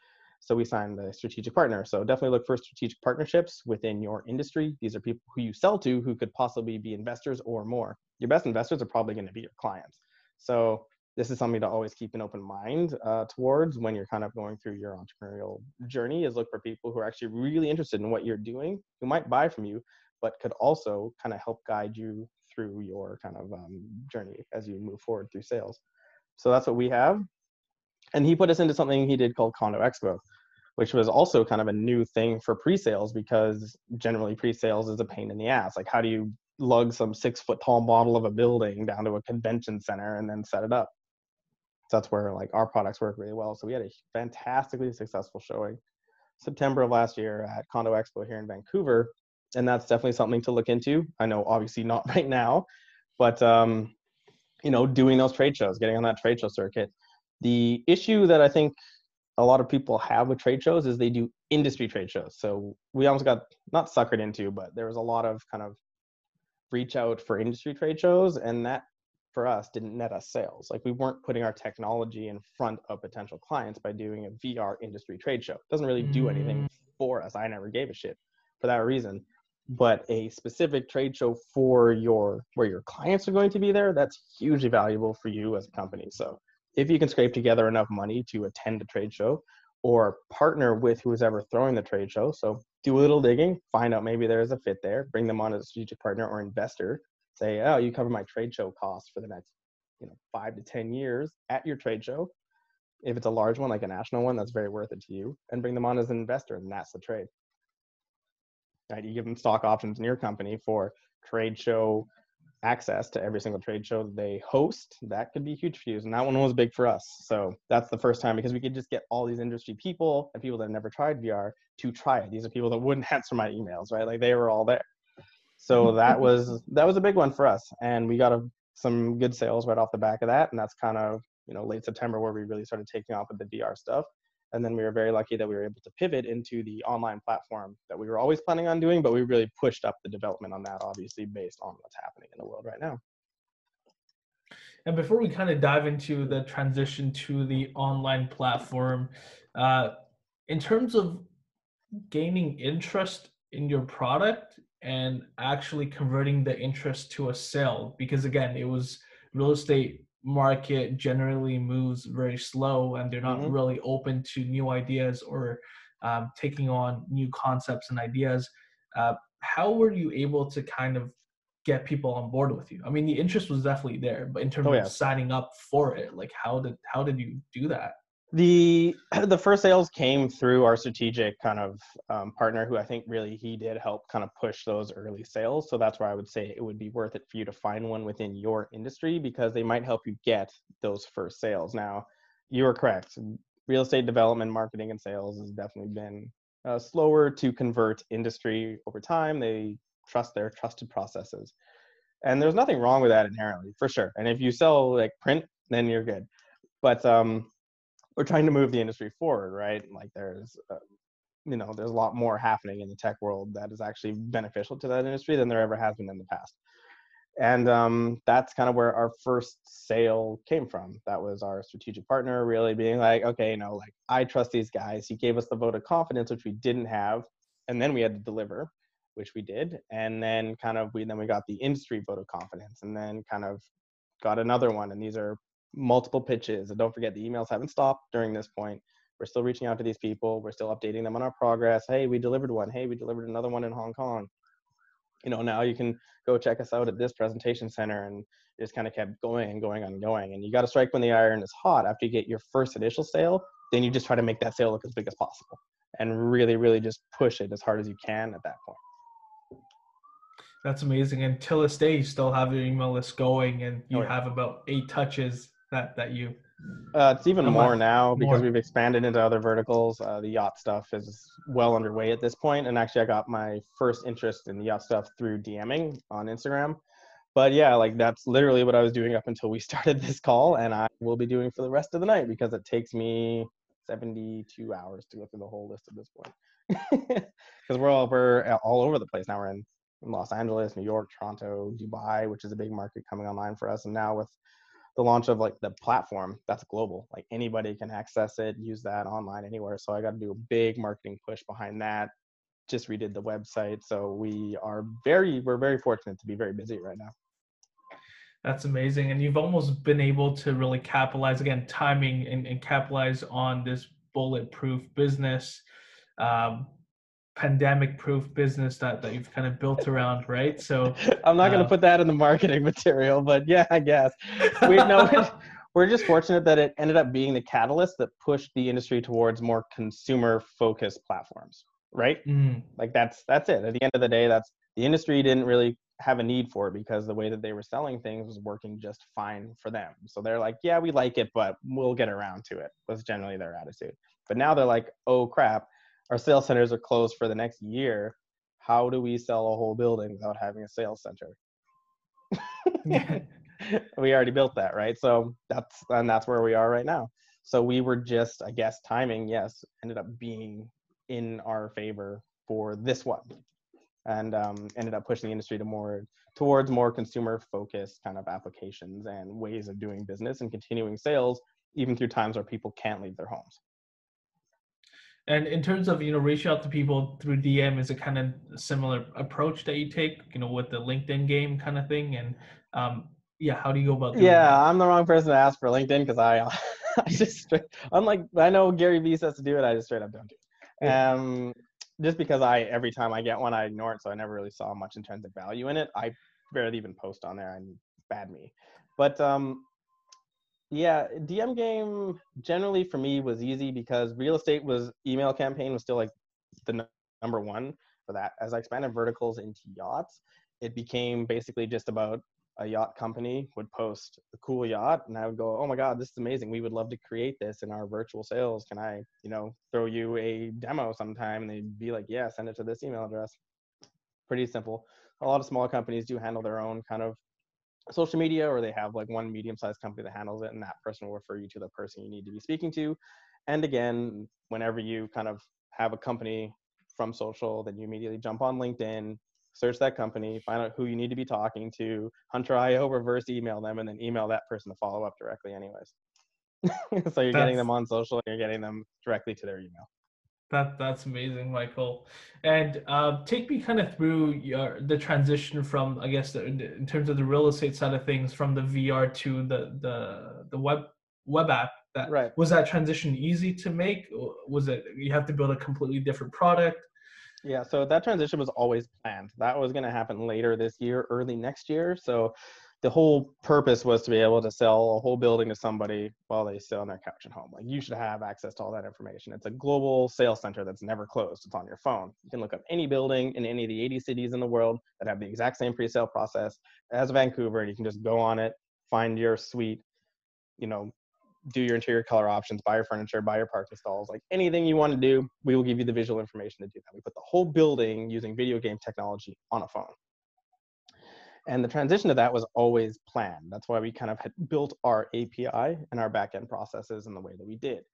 S3: so we signed the strategic partner. So definitely look for strategic partnerships within your industry. These are people who you sell to who could possibly be investors or more. Your best investors are probably going to be your clients. So this is something to always keep an open mind uh, towards when you're kind of going through your entrepreneurial journey is look for people who are actually really interested in what you're doing, who might buy from you, but could also kind of help guide you through your kind of um, journey as you move forward through sales. So that's what we have. And he put us into something he did called Condo Expo, which was also kind of a new thing for pre-sales because generally pre-sales is a pain in the ass. Like how do you lug some six foot tall model of a building down to a convention center and then set it up? So that's where like our products work really well. So we had a fantastically successful showing September of last year at Condo Expo here in Vancouver, and that's definitely something to look into. I know obviously not right now, but um, you know, doing those trade shows, getting on that trade show circuit. The issue that I think a lot of people have with trade shows is they do industry trade shows. So we almost got not suckered into, but there was a lot of kind of reach out for industry trade shows, and that for us didn't net us sales. Like we weren't putting our technology in front of potential clients by doing a VR industry trade show. It doesn't really do anything mm. for us. I never gave a shit for that reason. But a specific trade show for your where your clients are going to be there, that's hugely valuable for you as a company. So if you can scrape together enough money to attend a trade show or partner with who's ever throwing the trade show. So do a little digging, find out maybe there's a fit there, bring them on as a strategic partner or investor say, oh, you cover my trade show costs for the next, you know, five to 10 years at your trade show. If it's a large one, like a national one, that's very worth it to you and bring them on as an investor and that's the trade. Right? You give them stock options in your company for trade show access to every single trade show they host. That could be huge for you. And that one was big for us. So that's the first time because we could just get all these industry people and people that have never tried VR to try it. These are people that wouldn't answer my emails, right? Like they were all there. So that was that was a big one for us, and we got a, some good sales right off the back of that. And that's kind of you know late September where we really started taking off with the VR stuff. And then we were very lucky that we were able to pivot into the online platform that we were always planning on doing, but we really pushed up the development on that, obviously based on what's happening in the world right now.
S2: And before we kind of dive into the transition to the online platform, uh, in terms of gaining interest in your product, and actually converting the interest to a sale because again it was real estate market generally moves very slow and they're not mm-hmm. really open to new ideas or um, taking on new concepts and ideas uh, how were you able to kind of get people on board with you i mean the interest was definitely there but in terms oh, yeah. of signing up for it like how did how did you do that
S3: the the first sales came through our strategic kind of um, partner who i think really he did help kind of push those early sales. So that's where i would say it would be worth it for you to find one within your industry because they might help you get those first sales. Now you are correct. Real estate development marketing and sales has definitely been uh, slower to convert industry over time. They trust their trusted processes. And there's nothing wrong with that inherently for sure. And if you sell like print then you're good. But um we're trying to move the industry forward, right? Like there's, uh, you know, there's a lot more happening in the tech world that is actually beneficial to that industry than there ever has been in the past. And um, that's kind of where our first sale came from. That was our strategic partner really being like, okay, you know, like I trust these guys. He gave us the vote of confidence, which we didn't have, and then we had to deliver, which we did. And then kind of we then we got the industry vote of confidence, and then kind of got another one. And these are multiple pitches. And don't forget, the emails haven't stopped during this point. We're still reaching out to these people. We're still updating them on our progress. Hey, we delivered one. Hey, we delivered another one in Hong Kong. You know, now you can go check us out at this presentation center and just kind of kept going and going and going. And you got to strike when the iron is hot. After you get your first initial sale, then you just try to make that sale look as big as possible and really, really just push it as hard as you can at that point.
S2: That's amazing. And till this day, you still have your email list going and you oh, yeah. have about eight touches that that you
S3: uh, it's even more now because more. we've expanded into other verticals. Uh, the yacht stuff is well underway at this point, and actually, I got my first interest in the yacht stuff through DMing on Instagram. But yeah, like that's literally what I was doing up until we started this call, and I will be doing for the rest of the night because it takes me 72 hours to go through the whole list at this point. Because we're all we're all over the place now. We're in Los Angeles, New York, Toronto, Dubai, which is a big market coming online for us, and now with the launch of like the platform that's global like anybody can access it use that online anywhere so i got to do a big marketing push behind that. Just redid the website so we are very we're very fortunate to be very busy right now.
S2: That's amazing and you've almost been able to really capitalize again timing and, and capitalize on this bulletproof business. Um, pandemic proof business that, that you've kind of built around, right? So
S3: I'm not going to
S2: uh,
S3: put that in the marketing material, but yeah, I guess. We know we're just fortunate that it ended up being the catalyst that pushed the industry towards more consumer focused platforms, right?
S2: mm,
S3: Like that's that's it. At the end of the day, that's the industry didn't really have a need for it because the way that they were selling things was working just fine for them. So they're like, yeah, we like it, but we'll get around to it. Was generally their attitude. But now they're like, oh crap, our sales centers are closed for the next year. How do we sell a whole building without having a sales center?
S2: yeah.
S3: we already built that, right? So that's and that's where we are right now. So we were just, I guess, timing, yes, ended up being in our favor for this one, and um, ended up pushing the industry to more towards more consumer focused kind of applications and ways of doing business and continuing sales even through times where people can't leave their homes.
S2: And in terms of you know reaching out to people through DM, is a kind of similar approach that you take, you know, with the LinkedIn game kind of thing? And um, yeah, how do you go about doing
S3: Yeah,
S2: that?
S3: I'm the wrong person to ask for LinkedIn because I, I just straight, unlike I know Gary Vee says to do it, I just straight up don't do it. Um, just because I every time I get one, I ignore it, so I never really saw much intrinsic value in it. I barely even post on there, and bad me. But um, yeah, DM game generally for me was easy because real estate was email campaign was still like the n- number one for that. As I expanded verticals into yachts, it became basically just about a yacht company would post a cool yacht and I would go, "Oh my god, this is amazing. We would love to create this in our virtual sales. Can I, you know, throw you a demo sometime?" And they'd be like, "Yeah, send it to this email address." Pretty simple. A lot of smaller companies do handle their own kind of social media or they have like one medium-sized company that handles it and that person will refer you to the person you need to be speaking to. And again, whenever you kind of have a company from social, then you immediately jump on LinkedIn, search that company, find out who you need to be talking to, hunter Hunter.io, reverse email them, and then email that person to follow up directly, anyways. so you're getting them on social and you're getting them directly to their email.
S2: That that's amazing, Michael. And uh, take me kind of through your the transition from, I guess, the, in terms of the real estate side of things, from the VR to the the the web web app. That
S3: Right.
S2: was that transition easy to make? Was it you have to build a completely different product?
S3: Yeah, so that transition was always planned. That was going to happen later this year, early next year. So the whole purpose was to be able to sell a whole building to somebody while they sit on their couch at home. Like you should have access to all that information. It's a global sales center that's never closed. It's on your phone. You can look up any building in any of the 80 cities in the world that have the exact same pre-sale process as Vancouver, and you can just go on it, find your suite, you know, do your interior color options, buy your furniture, buy your parking stalls, like anything you want to do, we will give you the visual information to do that. We put the whole building using video game technology on a phone. And the transition to that was always planned. That's why we kind of had built our API and our backend processes in the way that we did,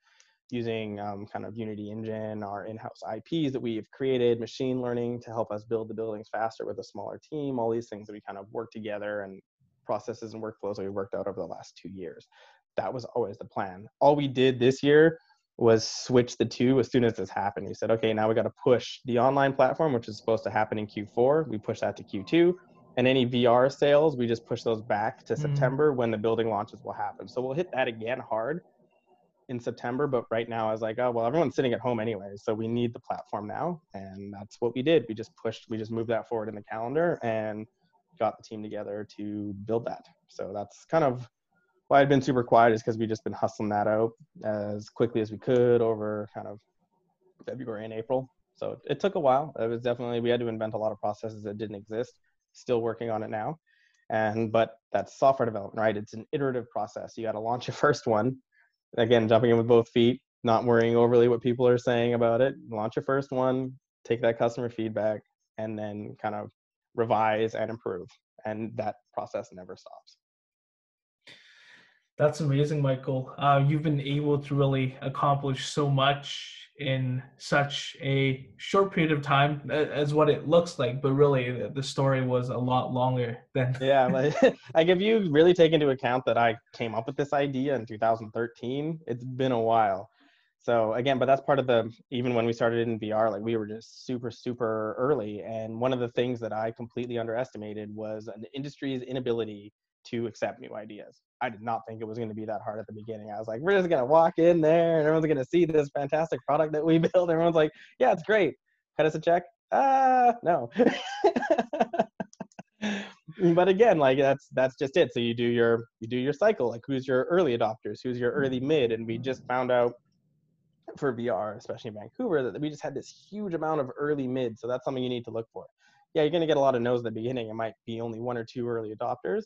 S3: using um, kind of Unity Engine, our in-house IPs that we have created, machine learning to help us build the buildings faster with a smaller team. All these things that we kind of work together and processes and workflows that we worked out over the last two years. That was always the plan. All we did this year was switch the two as soon as this happened. We said, okay, now we got to push the online platform, which is supposed to happen in Q4. We push that to Q2 and any VR sales, we just push those back to
S2: Mm.
S3: September when the building launches will happen. So we'll hit that again hard in September. But right now, I was like, oh well, everyone's sitting at home anyway, so we need the platform now, and that's what we did. We just pushed, we just moved that forward in the calendar and got the team together to build that. So that's kind of why I'd been super quiet is because we've just been hustling that out as quickly as we could over kind of February and April. So it took a while. It was definitely we had to invent a lot of processes that didn't exist still working on it now. And but that's software development, right? It's an iterative process. You got to launch your first one. Again, jumping in with both feet, not worrying overly what people are saying about it. Launch your first one, take that customer feedback, and then kind of revise and improve. And that process never stops.
S2: That's amazing, Michael. Uh, you've been able to really accomplish so much in such a short period of time, as what it looks like. But really, the- story was a lot longer than.
S3: yeah like, like if you really take into account that i came up with this idea in 2013 it's been a while so again but that's part of the even when we started in vr like we were just super super early and one of the things that i completely underestimated was an industry's inability to accept new ideas i did not think it was going to be that hard at the beginning i was like we're just going to walk in there and everyone's going to see this fantastic product that we built everyone's like yeah it's great cut us a check? Ah, no. but again, like that's that's just it. So you do your you do your cycle. Like who's your early adopters? Who's your early mid? And we just found out for VR, especially in Vancouver, that we just had this huge amount of early mid. So that's something you need to look for. Yeah, you're gonna get a lot of no's at the beginning. It might be only one or two early adopters,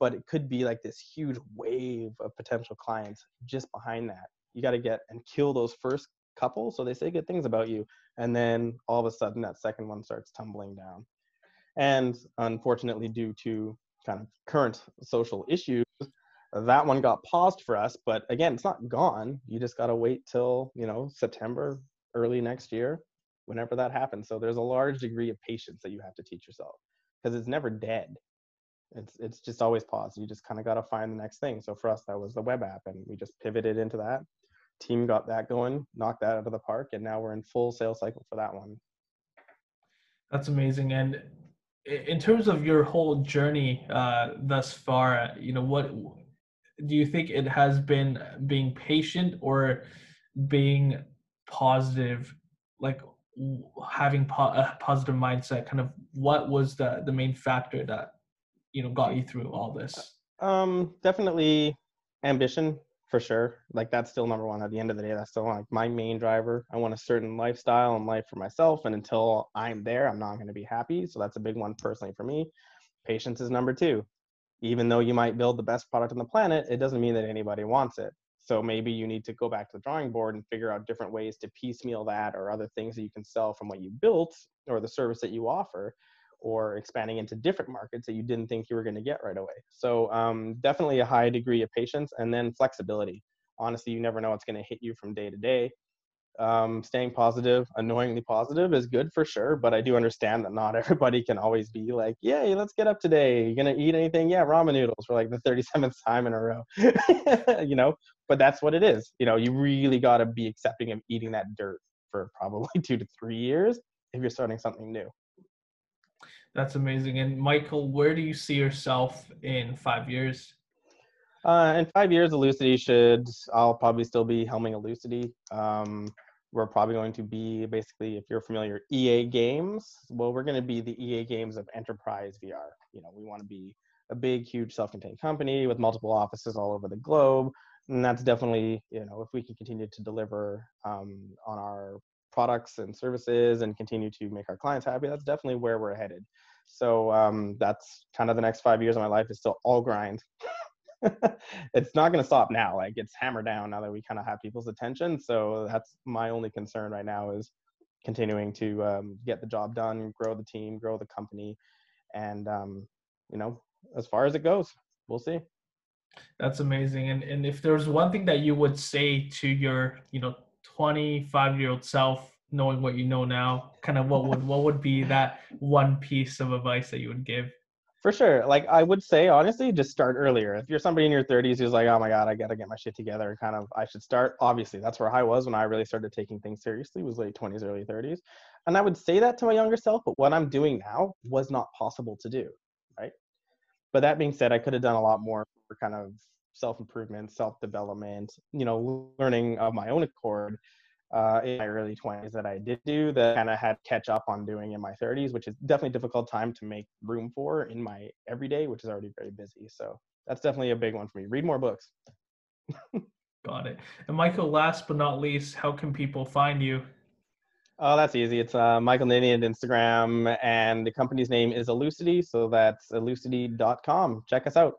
S3: but it could be like this huge wave of potential clients just behind that. You got to get and kill those first couple so they say good things about you and then all of a sudden that second one starts tumbling down. And unfortunately due to kind of current social issues that one got paused for us but again it's not gone. You just got to wait till you know september early next year whenever that happens. So there's a large degree of patience that you have to teach yourself because it's never dead it's it's just always paused. You just kind of got to find the next thing. So for us that was the web app and we just pivoted into that. Team got that going knocked that out of the park and now we're in full sales cycle for that one.
S2: That's amazing. And in terms of your whole journey uh, thus far you know what do you think it has been being patient or being positive? Like having po- a positive mindset kind of what was the the main factor that you know got you through all this?
S3: Um definitely ambition for sure. Like that's still number one. At the end of the day that's still like my main driver. I want a certain lifestyle and life for myself and until i'm there i'm not going to be happy so that's a big one personally for me. Patience is number two. Even though you might build the best product on the planet it doesn't mean that anybody wants it. So maybe you need to go back to the drawing board and figure out different ways to piecemeal that or other things that you can sell from what you built or the service that you offer or expanding into different markets that you didn't think you were going to get right away. So um, definitely a high degree of patience and then flexibility. Honestly, you never know what's going to hit you from day to day. Um, staying positive, annoyingly positive is good for sure, but I do understand that not everybody can always be like, "Yay, let's get up today. You gonna eat anything? Yeah, ramen noodles for like the 37th time in a row." you know, but that's what it is. You know, you really got to be accepting of eating that dirt for probably two to three years if you're starting something new.
S2: That's amazing. And Michael, where do you see yourself in five years?
S3: Uh, in five years, Elucity should, I'll probably still be helming Elucity. Um, we're probably going to be basically, if you're familiar, EA Games. Well, we're going to be the EA Games of enterprise VR. You know, we want to be a big, huge self-contained company with multiple offices all over the globe. And that's definitely, you know, if we can continue to deliver um, on our products and services and continue to make our clients happy, that's definitely where we're headed. So um, that's kind of the next five years of my life is still all grind. it's not going to stop now. Like it's hammered down now that we kind of have people's attention. So that's my only concern right now is continuing to um, get the job done, grow the team, grow the company, and um, you know, as far as it goes, we'll see.
S2: That's amazing. And and if there's one thing that you would say to your you know 25 year old self knowing what you know now kind of what would what would be that one piece of advice that you would give?
S3: For sure. Like i would say honestly just start earlier. If you're somebody in your 30s who's like oh my god i gotta get my shit together kind of i should start. Obviously that's where i was when i really started taking things seriously was late 20s early 30s and i would say that to my younger self but what i'm doing now was not possible to do right? But that being said i could have done a lot more for kind of self improvement self development you know learning of my own accord uh, in my early 20s that I did do that kind of had catch up on doing in my 30s, which is definitely a difficult time to make room for in my everyday, which is already very busy. So that's definitely a big one for me. Read more books.
S2: Got it. And Michael, last but not least, how can people find you?
S3: Oh, that's easy. It's uh, Michael Ninian at Instagram, and the company's name is Elucity, so that's elucity.com. Check us out.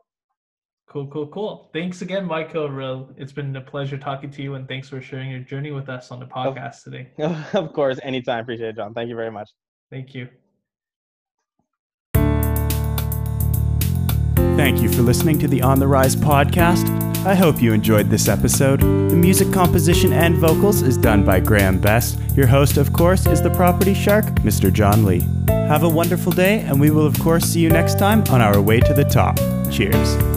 S2: Cool, cool, cool. Thanks again, Michael. Real, it's been a pleasure talking to you, and thanks for sharing your journey with us on the podcast today.
S3: Of course, anytime. Appreciate it, John. Thank you very much.
S2: Thank you.
S1: Thank you for listening to the On the Rise podcast. I hope you enjoyed this episode. The music composition and vocals is done by Graham Best. Your host, of course, is the property shark, Mr. John Lee. Have a wonderful day, and we will, of course, see you next time on our way to the top. Cheers.